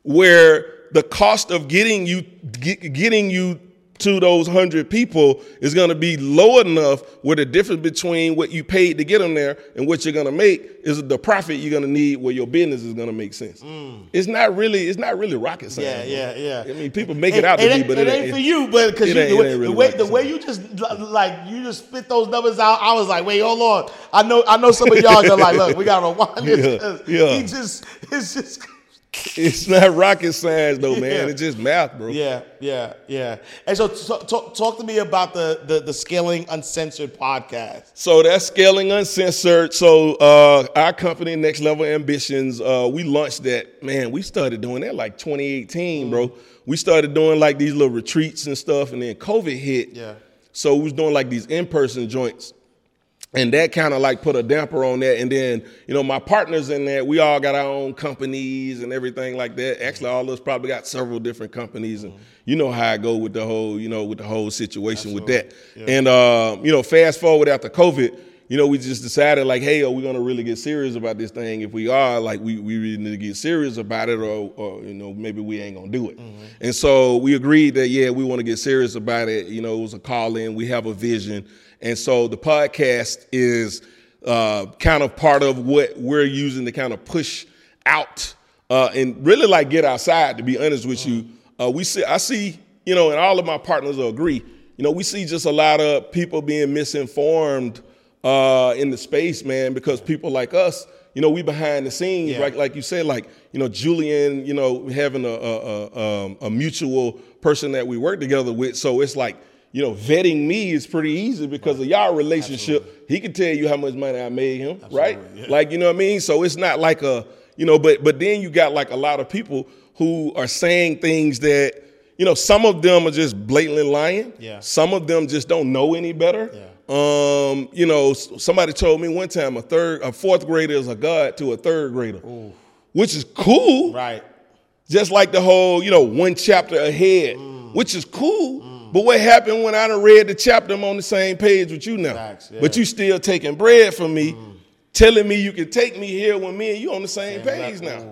where the cost of getting you get, getting you to those hundred people is going to be low enough where the difference between what you paid to get them there and what you're going to make is the profit you're going to need where your business is going to make sense. It's not really it's not really rocket science. Mm. Yeah, yeah, yeah. I mean, people make it out to it be, but it, ain't for you. But because it the it really the way, the way you just like you just spit those numbers out, I was like, wait, hold on. I know, I know some of y'all are like, look, we gotta rewind this. Yeah, yeah. He just, it's just. It's not rocket science though, man. Yeah. It's just math, bro. Yeah, yeah, yeah. And so, t- talk, talk to me about the, the the scaling uncensored podcast. So that's scaling uncensored. So uh, our company, Next Level Ambitions, uh, we launched that. Man, we started doing that like 2018, bro. We started doing like these little retreats and stuff, and then COVID hit. Yeah. So we was doing like these in-person joints. And that kind of like put a damper on that. And then, you know, my partners in that, we all got our own companies and everything like that. Actually, all of us probably got several different companies. And you know how I go with the whole, you know, with the whole situation with that. And, um, you know, fast forward after COVID, you know, we just decided like, hey, are we going to really get serious about this thing? If we are, like, we, we really need to get serious about it or, or you know, maybe we ain't going to do it. And so we agreed that, yeah, we want to get serious about it. You know, it was a call in. We have a vision. And so the podcast is uh, kind of part of what we're using to kind of push out uh, and really like get outside. To be honest with you, uh, we see I see you know, and all of my partners will agree. You know, we see just a lot of people being misinformed uh, in the space, man, because people like us. You know, we behind the scenes, Yeah. right? Like you said, like you know, Julian. You know, having a a, a, um, a mutual person that we work together with. So it's like you know, vetting me is pretty easy because of y'all relationship. He can tell you how much money I made him, right? Like you know what I mean. So it's not like a you know, but but then you got like a lot of people who are saying things that you know. Some of them are just blatantly lying. Yeah. Some of them just don't know any better. Um, you know, somebody told me one time a third, a fourth grader is a god to a third grader, which is cool. Right. Just like the whole, you know, one chapter ahead, Mm. which is cool. But what happened when I done read the chapter? I'm on the same page with you now. Facts, yeah. Mm. But you still taking bread from me, telling me you can take me here when me and you on the same page now.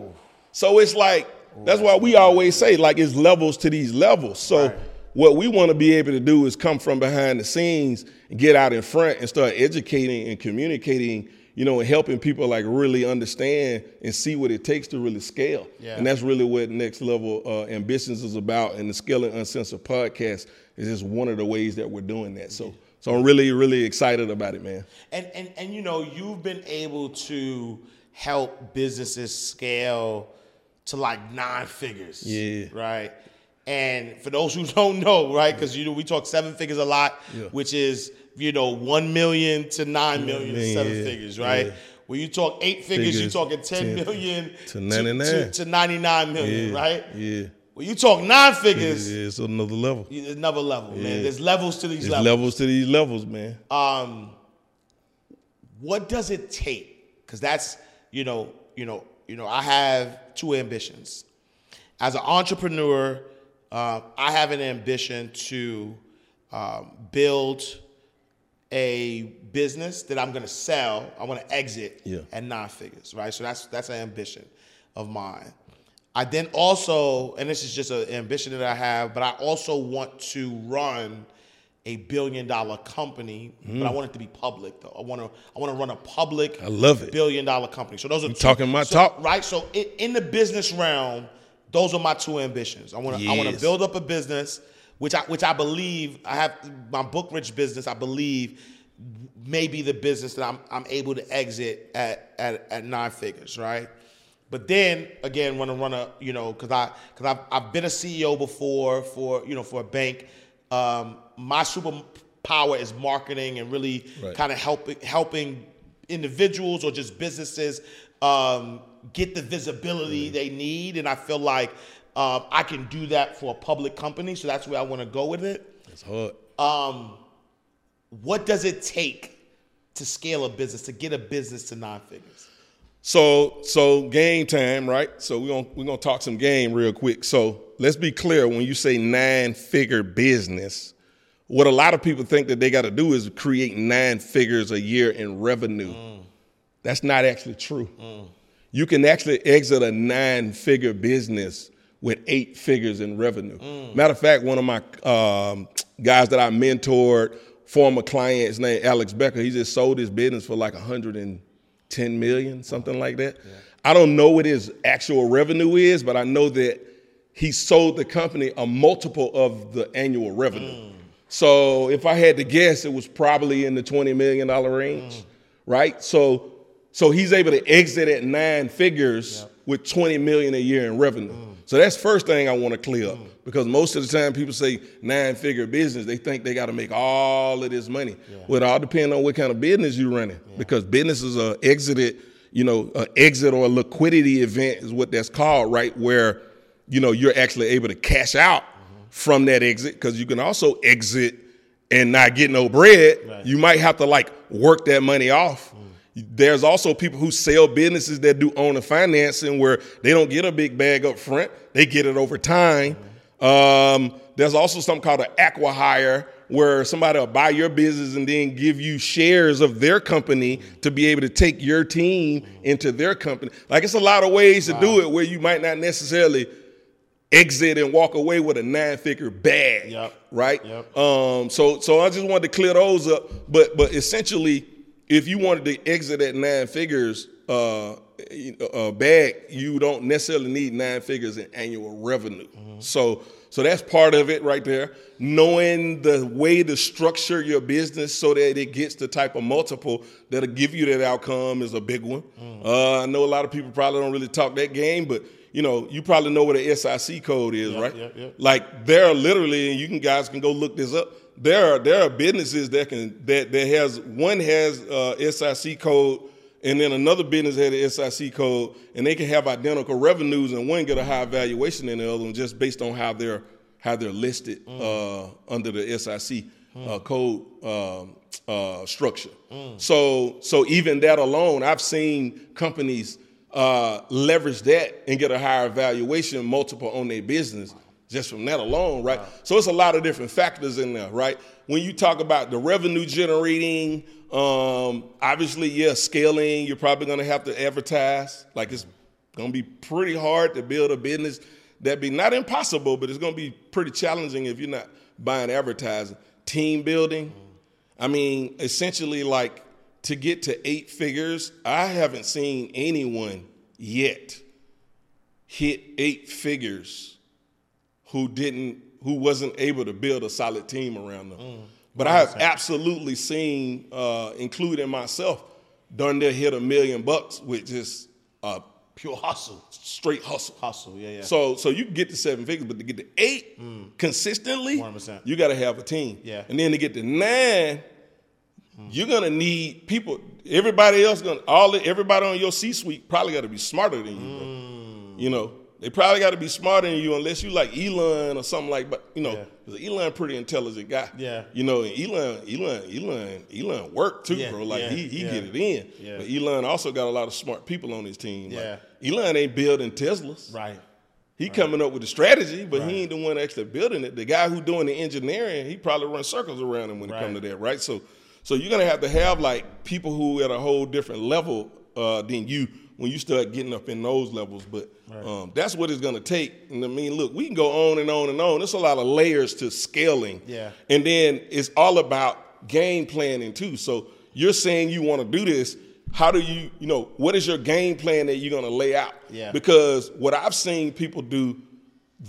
So it's like that's why we always say like it's levels to these levels. So Right. What we want to be able to do is come from behind the scenes and get out in front and start educating and communicating, you know, and helping people like really understand and see what it takes to really scale. Yeah. And that's really what Next Level uh, Ambitions is about. And the Scaling Uncensored podcast is just one of the ways that we're doing that. So, so I'm really, really excited about it, man. And and and you know, you've been able to help businesses scale to like nine figures. Yeah. Right. And for those who don't know, right, because you know we talk seven figures a lot, Yeah. which is you know one million to nine million million, seven yeah, figures, right? yeah. When you talk eight figures, you're talking ten 10 million to 99. to, to 99 million, right? Yeah. When you talk nine figures, Yeah, it's another level. another level, man. There's levels to these There's levels. levels to these levels, man. um, what does it take? Because that's you know, you know, you know. I have two ambitions. As an entrepreneur, um, I have an ambition to um, build a business that I'm going to sell. I want to exit Yeah. at nine figures, right? So that's that's an ambition of mine. I then also, and this is just an ambition that I have, but I also want to run a billion dollar company, but I want it to be public though. I want to I want to run a public Mm. I love it. billion dollar company. So those are two, talking my so- talk. right? So in, in the business realm, those are my two ambitions. I want to I want to build up a business, which I which I believe I have my book rich business. I believe may be the business that I'm I'm able to exit at at, at nine figures, right? But then again, want to run a you know because I because I've I've been a CEO before for you know for a bank. Um, my superpower is marketing and really Right. kind of helping helping individuals or just businesses um, get the visibility Mm-hmm. they need, and I feel like um, I can do that for a public company. So that's where I want to go with it. It's hard. Um, what does it take to scale a business to get a business to nine figures? So so game time, right? So we're gonna we're gonna talk some game real quick. So let's be clear when you say nine figure business, what a lot of people think that they got to do is create nine figures a year in revenue. That's not actually true. You can actually exit a nine figure business with eight figures in revenue. Mm. Matter of fact, one of my um, guys that I mentored, former client, his name Alex Becker, he just sold his business for like 110 million, something like that. I don't know what his actual revenue is, but I know that he sold the company a multiple of the annual revenue. Mm. So if I had to guess, it was probably in the $20 million range, mm. right? So so he's able to exit at nine figures with 20 million a year in revenue. So that's first thing I want to clear up mm. because most of the time people say nine figure business, they think they got to make all of this money. Well, it all depends on what kind of business you're running because businesses are exited, you know, an exit or a liquidity event is what that's called, right? Where, you know, you're actually able to cash out mm-hmm. from that exit because you can also exit and not get no bread. You might have to like work that money off. Mm. There's also people who sell businesses that do owner financing where they don't get a big bag up front, they get it over time. Um, there's also something called an acqui-hire where somebody will buy your business and then give you shares of their company to be able to take your team into their company. Like it's a lot of ways to do it where you might not necessarily exit and walk away with a nine-figure bag, Yep. right? Yep. Um, so so I just wanted to clear those up. But but essentially, if you wanted to exit at nine figures uh, uh, bag, you don't necessarily need nine figures in annual revenue. So so that's part of it right there. Knowing the way to structure your business so that it gets the type of multiple that'll give you that outcome is a big one. Uh, I know a lot of people probably don't really talk that game, but you know, you probably know what a SIC code is, right? yep, yep. Like there are literally, and you can guys can go look this up. There are there are businesses that can that that has one has uh, SIC code, and then another business had an SIC code, and they can have identical revenues, and one get a high valuation than the other one just based on how they're how they're listed uh, under the SIC uh, code um, uh, structure. So so even that alone, I've seen companies uh, leverage that and get a higher valuation multiple on their business just from that alone, right? So it's a lot of different factors in there, right? When you talk about the revenue generating, um, obviously, yeah, scaling, you're probably gonna have to advertise. Like it's gonna be pretty hard to build a business that be not impossible, but it's gonna be pretty challenging if you're not buying advertising. Team building, I mean, essentially, like to get to eight figures, I haven't seen anyone yet hit eight figures who didn't, who wasn't able to build a solid team around them. but I have absolutely seen, uh, including myself, done there hit a million bucks with just a Pure hustle. straight hustle. Hustle, yeah, yeah. So so you can get to seven figures, but to get to eight consistently, 100%. you got to have a team. Yeah. And then to get to nine, you're gonna need people. Everybody else gonna all everybody on your C suite probably got to be smarter than you. bro. Mm. You know, they probably got to be smarter than you unless you like Elon or something like. But you know, Yeah. Elon pretty intelligent guy. Yeah. You know, and Elon, Elon, Elon, Elon worked too, Yeah, bro. Like yeah, he he get it in. Yeah. But Elon also got a lot of smart people on his team. Like, Yeah. Elon ain't building Teslas. Right. He coming up with the strategy, but Right. he ain't the one actually building it. The guy who doing the engineering, he probably run circles around him when it Right. comes to that, right? So, so you're gonna have to have like people who at a whole different level uh, than you when you start getting up in those levels. But um, that's what it's gonna take. And I mean, look, we can go on and on and on. There's a lot of layers to scaling. Yeah. And then it's all about game planning too. So you're saying you want to do this. How do you, you know, what is your game plan that you're gonna lay out? Yeah. Because what I've seen people do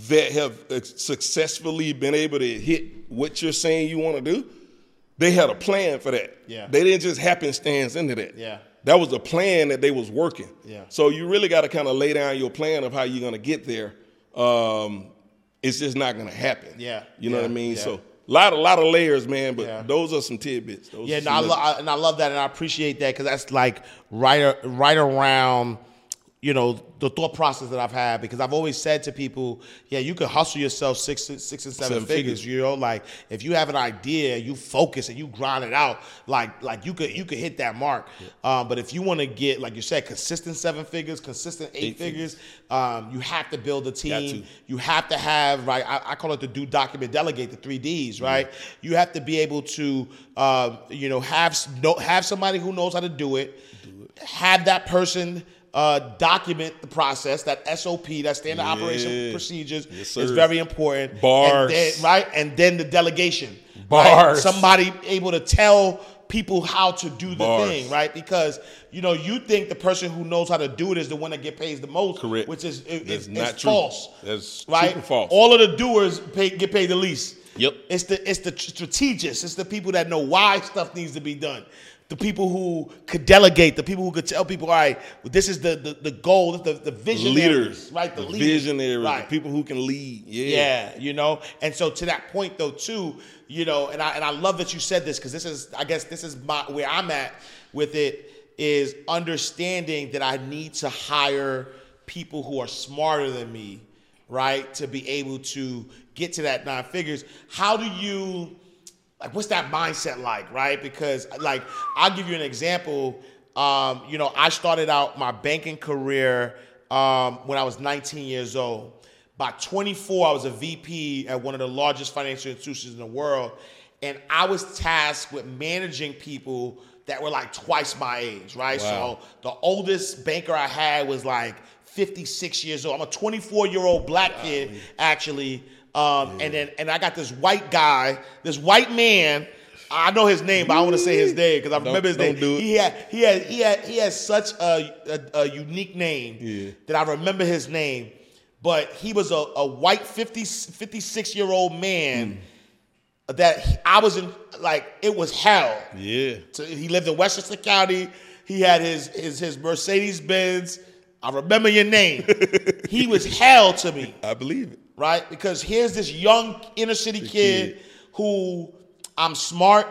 that have successfully been able to hit what you're saying you want to do, they had a plan for that. Yeah. They didn't just happenstance into that. Yeah. That was a plan that they was working. Yeah. So you really got to kind of lay down your plan of how you're gonna get there. Um, it's just not gonna happen. Yeah. You know Yeah. what I mean? Yeah. So a lot, a lot of layers, man. But Yeah. those are some tidbits. Those Yeah, no, I lo- I, and I love that, and I appreciate that because that's like right, right around you know the thought process that I've had because I've always said to people, yeah, you can hustle yourself six, six and seven, Seven figures, figures. You know, like if you have an idea, you focus and you grind it out, like like you could you could hit that mark. Um, but if you want to get like you said, consistent seven figures, consistent eight, Eight figures, um, you have to build a team. You have to have right. I, I call it the do document delegate, the three Ds. Right. You have to be able to um, you know have have somebody who knows how to do it. Have that person. Uh, document the process, that SOP, that standard operation procedures Yes, is very important. Bars. And then- right? And then the delegation. right? Bars. Somebody able to tell people how to do the Bars. thing, right? Because you know you think the person who knows how to do it is the one that get paid the most, Correct. Which is it, That's it's, not it's true. false. That's right. super false. All of the doers pay, get paid the least. Yep. It's the it's the strategists. It's the people that know why stuff needs to be done. The people who could delegate. The people who could tell people, all right, this is the the, the goal. The the visionaries, leaders, right? The, leaders. visionaries, right? the people who can lead. Yeah. Yeah, you know. And so to that point though too, you know, and I and I love that you said this because this is I guess this is my where I'm at with it is understanding that I need to hire people who are smarter than me, right? To be able to get to that nine figures. How do you like what's that mindset like, right? Because like I'll give you an example. Um, you know, I started out my banking career um, when I was 19 years old. By 24, I was a VP at one of the largest financial institutions in the world, and I was tasked with managing people that were like twice my age, right? Wow. So the oldest banker I had was like 56 years old. I'm a 24 year old black kid, actually. Um, And then and I got this white guy, this white man. I know his name, but I want to say his name because I remember his don't name. do it. He had he had he had he had such a, a, a unique name Yeah. that I remember his name. But he was a, a white 50, 56 year old man Hmm. that he- I was in like it was hell. Yeah. So he lived in Westchester County. He had his his his Mercedes Benz. I remember your name. he was hell to me, I believe it. Right? Because here's this young inner city kid, who I'm smart,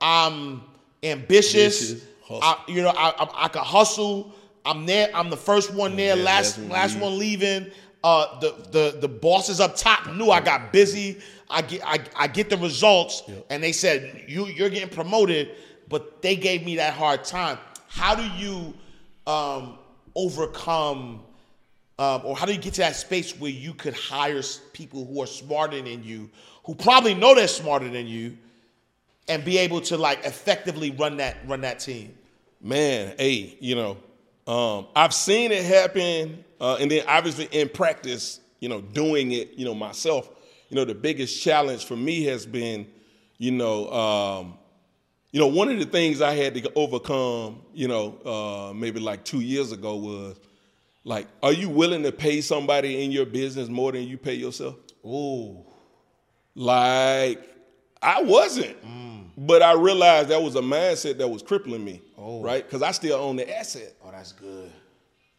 I'm ambitious. I, you know, I, I I can hustle. I'm there. I'm the first one there, Yeah, last last one last leave. one leaving. Uh, the the the bosses up top knew I got busy. I get I, I get the results, and they said you you're getting promoted, but they gave me that hard time. How do you um, overcome, um, or how do you get to that space where you could hire people who are smarter than you, who probably know they're smarter than you, and be able to like effectively run that run that team? Man, hey, you know, um, I've seen it happen, uh, and then obviously in practice, you know, doing it, you know, myself. You know, the biggest challenge for me has been, you know, um, you know, one of the things I had to overcome, you know, uh, maybe like two years ago was, like, are you willing to pay somebody in your business more than you pay yourself? Ooh, Like, I wasn't. But I realized that was a mindset that was crippling me, Oh. right? Because I still own the asset. oh, that's good.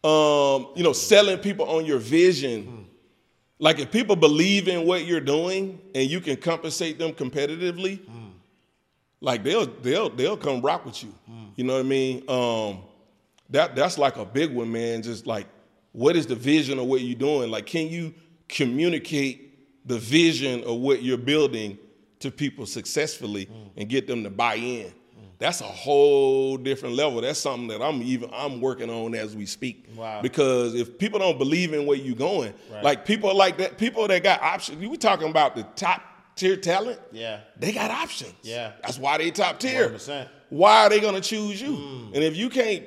Um, you know, selling people on your vision. Like, if people believe in what you're doing and you can compensate them competitively, like they'll they'll they'll come rock with you. You know what I mean? Um, that that's like a big one, man. Just like, what is the vision of what you're doing? Like, can you communicate the vision of what you're building to people successfully and get them to buy in? That's a whole different level. That's something that I'm even I'm working on as we speak. Wow. Because if people don't believe in where you're going, like people like that, people that got options. You we talking about the top tier talent. Yeah. They got options. Yeah. That's why they top tier. 100%. Why are they gonna choose you? And if you can't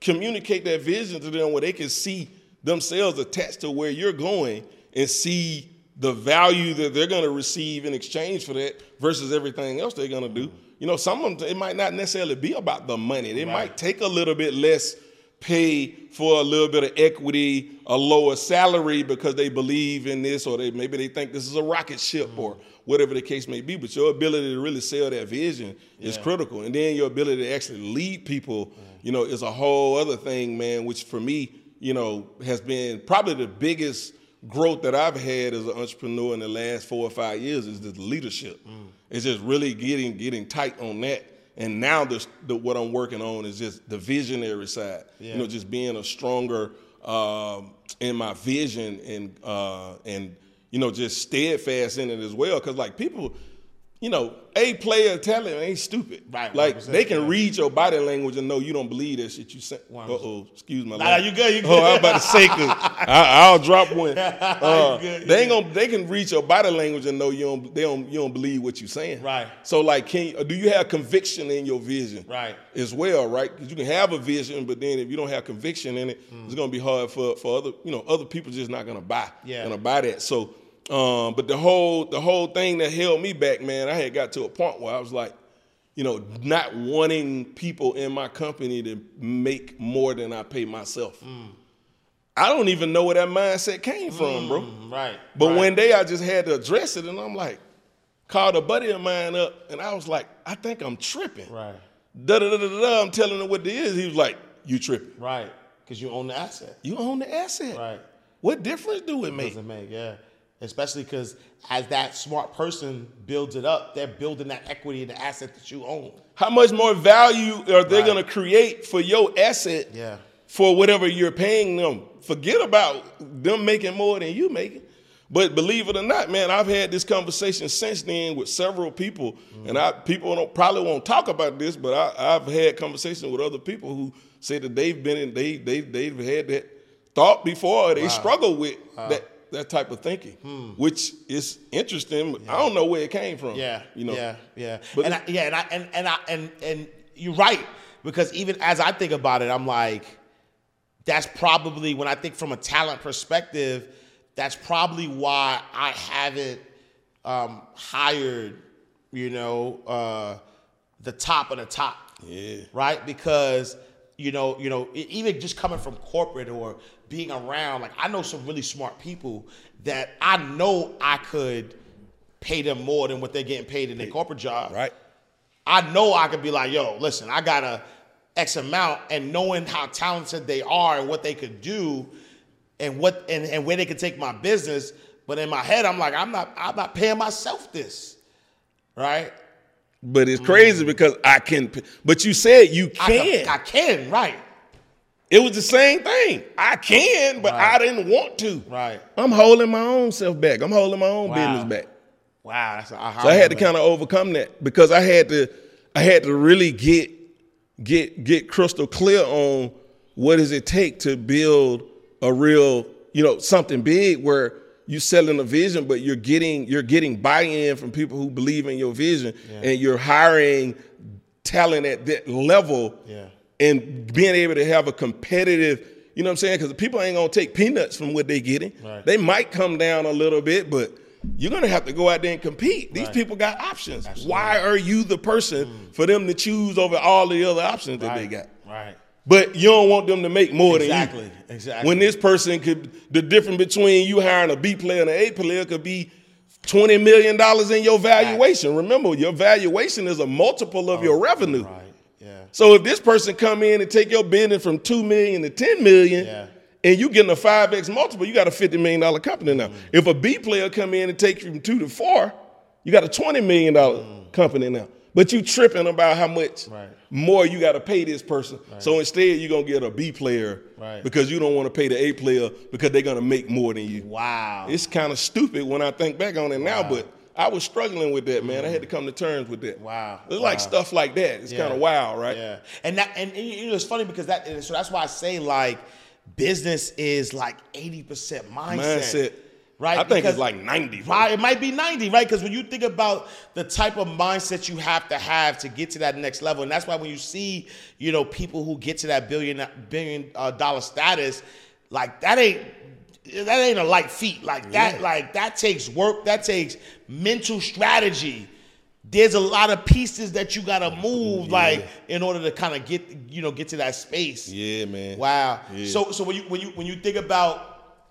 communicate that vision to them where they can see themselves attached to where you're going and see the value that they're gonna receive in exchange for that versus everything else they're gonna do. Mm-hmm. You know, some of them it might not necessarily be about the money. They might take a little bit less pay for a little bit of equity, a lower salary because they believe in this, or they maybe they think this is a rocket ship mm-hmm. or whatever the case may be. But your ability to really sell that vision is critical. And then your ability to actually lead people, mm-hmm. you know, is a whole other thing, man, which for me, you know, has been probably the biggest growth that I've had as an entrepreneur in the last four or five years is the leadership. It's just really getting getting tight on that. And now the, the what I'm working on is just the visionary side. You know, just being a stronger um, in my vision and uh, and you know just steadfast in it as well. Because like people, you know, a player talent ain't stupid. Right, Like they can yeah. read your body language and know you don't believe that shit you said. Uh oh, excuse my. Nah, language. you good, you good? Oh, I'm about to say, cause I, I'll drop one. Uh, good, they ain't gonna. They can read your body language and know you don't. They don't. You don't believe what you're saying. Right. So like, can you, do you have conviction in your vision? Right. As well, right? Because you can have a vision, but then if you don't have conviction in it, Mm. it's gonna be hard for for other. You know, other people just not gonna buy. Yeah. Gonna buy that. So, um, but the whole the whole thing that held me back, man, I had got to a point where I was like, you know, not wanting people in my company to make more than I pay myself. Mm. I don't even know where that mindset came from, bro. Right. But right. one day I just had to address it, and I'm like, called a buddy of mine up, and I was like, I think I'm tripping. Right. Da da da da da. I'm telling him what it is. He was like, You tripping? Right. Because you own the asset. You own the asset. Right. What difference do it make? Doesn't make, yeah. Especially because as that smart person builds it up, they're building that equity in the asset that you own. How much more value are they Right. going to create for your asset? Yeah. For whatever you're paying them. Forget about them making more than you making. But believe it or not, man, I've had this conversation since then with several people, and I people don't probably won't talk about this, but I, I've had conversations with other people who say that they've been in they they they've had that thought before, or they struggle with that that type of thinking, which is interesting. But I don't know where it came from. Yeah, you know. Yeah, yeah, But- and I, yeah, and I and and I and and you're right because even as I think about it, I'm like, that's probably when I think from a talent perspective, that's probably why I haven't um, hired, you know, uh, the top of the top. Yeah. Right, because you know, you know, even just coming from corporate or being around, like I know some really smart people that I know I could pay them more than what they're getting paid in their corporate job. Right. I know I could be like, yo, listen, I got a X amount, and knowing how talented they are and what they could do, and what and, and where they could take my business. But in my head, I'm like, I'm not, I'm not paying myself this, right? But it's crazy mm. because I can. But you said you I can. can, I can, right? It was the same thing. I can, but Right. I didn't want to. Right. I'm holding my own self back. I'm holding my own Wow. business back. Wow, that's a aha So I had to kind of overcome that because I had to. I had to really get get get crystal clear on what does it take to build a real, you know, something big where you're selling a vision, but you're getting you're getting buy-in from people who believe in your vision, and you're hiring talent at that level, Yeah. And being able to have a competitive. You know what I'm saying? Because people ain't gonna take peanuts from what they're getting. Right. They might come down a little bit, but you're gonna have to go out there and compete. These Right. people got options. Why are you the person mm. for them to choose over all the other options that they got? Right. But you don't want them to make more Exactly, than you. exactly. Exactly. When this person could, the difference between you hiring a B player and an A player could be twenty million dollars in your valuation. Remember, your valuation is a multiple of your oh, revenue. Oh, Right. Yeah. So if this person come in and take your business from two million to ten million, Yeah. and you getting a five x multiple, you got a fifty million dollar company Mm. now. If a B player come in and take you from two to four, you got a twenty million dollar company now. But you tripping about how much Mm. Right. more you got to pay this person. So instead, you're gonna get a B player Right. because you don't want to pay the A player because they're gonna make more than you. Wow. It's kind of stupid when I think back on it now, but I was struggling with that, man. I had to come to terms with that. Wow. It's like stuff like that. It's Yeah. kind of wild, right? Yeah, and that and, and, you know it's funny because that so that's why I say like business is like eighty percent mindset, Mindset. right? I think Because- it's like 90. Right, it might be 90, right? Because when you think about the type of mindset you have to have to get to that next level, and that's why when you see, you know, people who get to that billion billion uh, dollar status, like that ain't that ain't a light feat. Like that, like that takes work. That takes mental strategy. There's a lot of pieces that you gotta move, like in order to kind of get you know get to that space. Yeah, man. Wow. Yeah. So so when you when you when you think about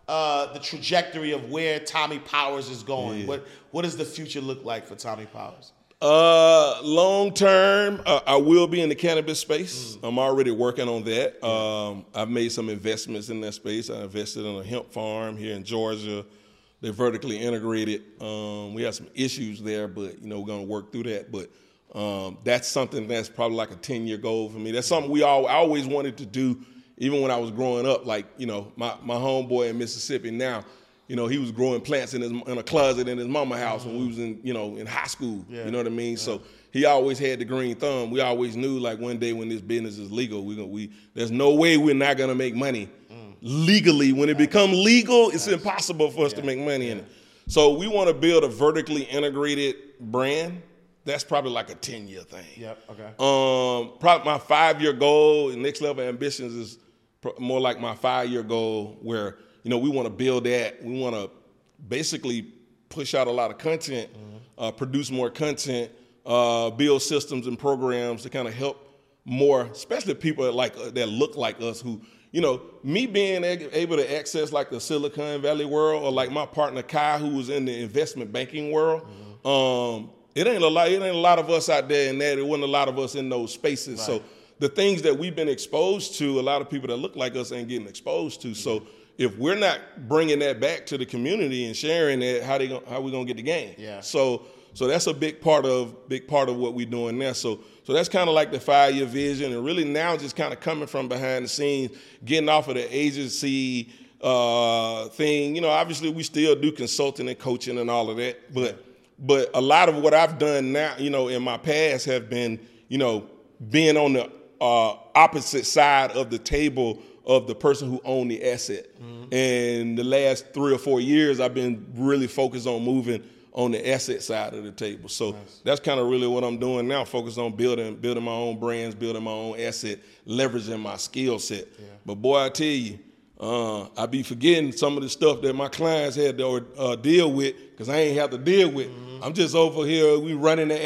uh, the trajectory of where Tommie Powers is going, what what does the future look like for Tommie Powers? Uh, long term, uh, I will be in the cannabis space. I'm already working on that. Um, I've made some investments in that space. I invested in a hemp farm here in Georgia. They're vertically integrated. Um, we have some issues there, but you know we're gonna work through that. But um, that's something that's probably like a 10 year goal for me. That's something we all I always wanted to do even when I was growing up, like you know, my my homeboy in Mississippi now, you know, he was growing plants in his in a closet in his mama house when we was in you know in high school. Yeah. You know what I mean? So he always had the green thumb. We always knew like one day when this business is legal, we gonna we there's no way we're not gonna make money legally. When it become legal, it's impossible for us to make money in it. So we want to build a vertically integrated brand. That's probably like a 10 year thing. Yep, okay. Um, probably my five year goal and next level ambitions is more like my five year goal where, you know, we want to build that. We want to basically push out a lot of content, uh, produce more content, uh, build systems and programs to kind of help more, especially people that like that look like us who, you know, me being able to access like the Silicon Valley world or like my partner Kai who was in the investment banking world. Um, it ain't a lot. It ain't a lot of us out there in that. It wasn't a lot of us in those spaces. So the things that we've been exposed to, a lot of people that look like us ain't getting exposed to. So if we're not bringing that back to the community and sharing it, how they gonna, how we gonna get the game? Yeah. So so that's a big part of big part of what we're doing now. So so that's kind of like the five year vision, and really now just kind of coming from behind the scenes, getting off of the agency uh, thing. You know, obviously we still do consulting and coaching and all of that, but but a lot of what I've done now, you know, in my past have been, you know, being on the uh, opposite side of the table of the person who owned the asset. And the last three or four years, I've been really focused on moving on the asset side of the table. So that's kind of really what I'm doing now. Focus on building building my own brands, building my own asset, leveraging my skill set. But boy, I tell you, uh, I be forgetting some of the stuff that my clients had to uh, deal with because I ain't have to deal with. I'm just over here. We running the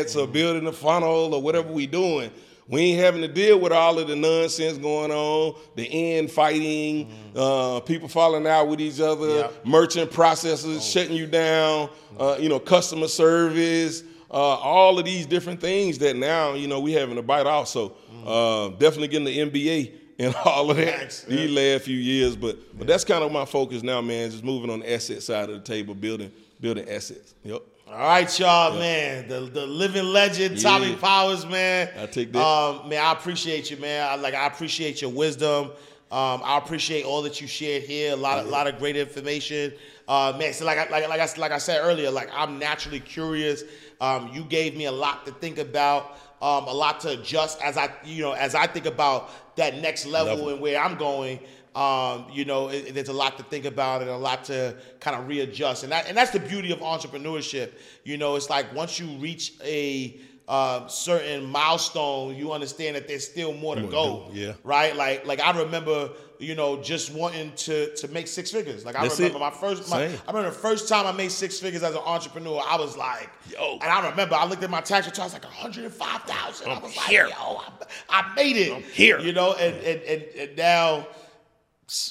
ads or building the funnel or whatever we doing. We ain't having to deal with all of the nonsense going on, the infighting, uh, people falling out with each other, Yep. merchant processors shutting you down, uh, you know, customer service, uh, all of these different things that now, you know, we having to bite off. So uh, definitely getting the MBA and all of that Thanks. these last few years. But but that's kind of my focus now, man. Just moving on the asset side of the table, building building assets. Yep. All right, y'all, man. The the living legend, Tommie Powers, man. I take that. Um, man, I appreciate you, man. I, like I appreciate your wisdom. Um, I appreciate all that you shared here. A lot, of lot of great information. Uh, man, so like I, like like I like I said earlier, like I'm naturally curious. Um, you gave me a lot to think about, um, a lot to adjust as I, you know, as I think about that next level, Level. and where I'm going. Um, you know, it, there's a lot to think about and a lot to kind of readjust, and that and that's the beauty of entrepreneurship. You know, it's like once you reach a uh, certain milestone, you understand that there's still more to More to go. do, yeah. Right. Like like I remember, you know, just wanting to to make six figures. Like I That's remember it. my first. My. I remember the first time I made six figures as an entrepreneur. I was like, Yo. And I remember I looked at my tax return. I was like, one hundred and five thousand. I was here. like, yo, I, I made it. I'm here. You know, and and and, and now.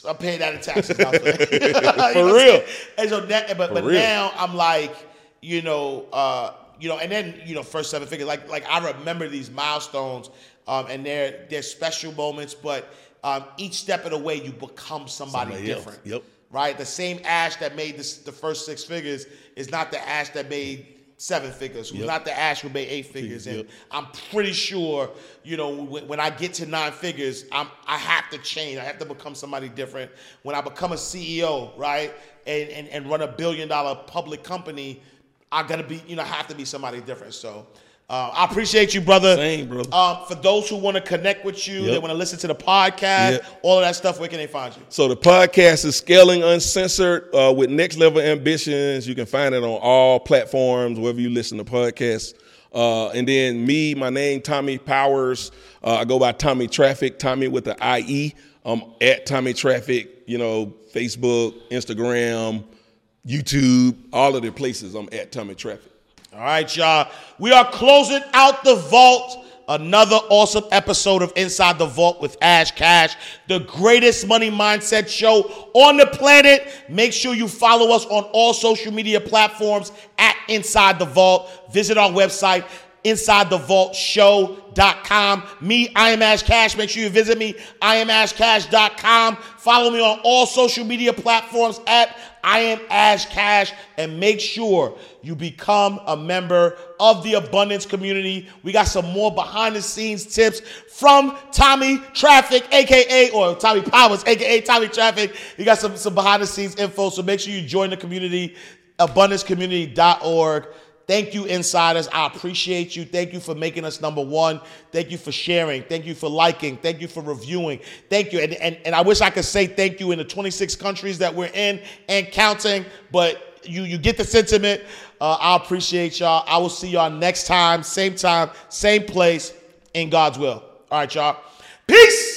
I'm paying that in taxes. For, know real. And so that, but, but real. now I'm like, you know, uh, you know, and then you know, first seven figures. Like like I remember these milestones, um, and they're they're special moments. But um, each step of the way, you become somebody, Somebody else. different. Yep. Right. The same Ash that made this, the first six figures is not the Ash that made seven figures. Who's Yep. not the Ash who made eight figures. And Yep. I'm pretty sure, you know, when, when I get to nine figures, I'm I have to change. I have to become somebody different. When I become a CEO, right, and and, and run a billion dollar public company, I gotta be, you know, I have to be somebody different. So. Uh, I appreciate you, brother. Same, brother. Um, for those who want to connect with you, they want to listen to the podcast, Yep. all of that stuff. Where can they find you? So the podcast is Scaling Uncensored uh, with Next Level Ambitions. You can find it on all platforms, wherever you listen to podcasts. Uh, and then me, my name, Tommie Powers. Uh, I go by Tommy Traffic, Tommy with the IE. I'm at Tommy Traffic, you know, Facebook, Instagram, YouTube, all of the places I'm at Tommy Traffic. All right, y'all. We are closing out the vault. Another awesome episode of Inside the Vault with Ash Cash, the greatest money mindset show on the planet. Make sure you follow us on all social media platforms at Inside the Vault. Visit our website, InsideTheVaultShow.com. Me, I am Ash Cash. Make sure you visit me, I am IamAshCash.com. Follow me on all social media platforms at I am Ash Cash. And make sure you become a member of the abundance community. We got some more behind the scenes tips from Tommy Traffic, aka or Tommie Powers, aka Tommy Traffic. You got some, some behind the scenes info. So make sure you join the community, abundancecommunity.org. Thank you, insiders. I appreciate you. Thank you for making us number one. Thank you for sharing. Thank you for liking. Thank you for reviewing. Thank you. And, and, and I wish I could say thank you in the 26 countries that we're in and counting, but you, you get the sentiment. Uh, I appreciate y'all. I will see y'all next time, same time, same place, in God's will. All right, y'all. Peace.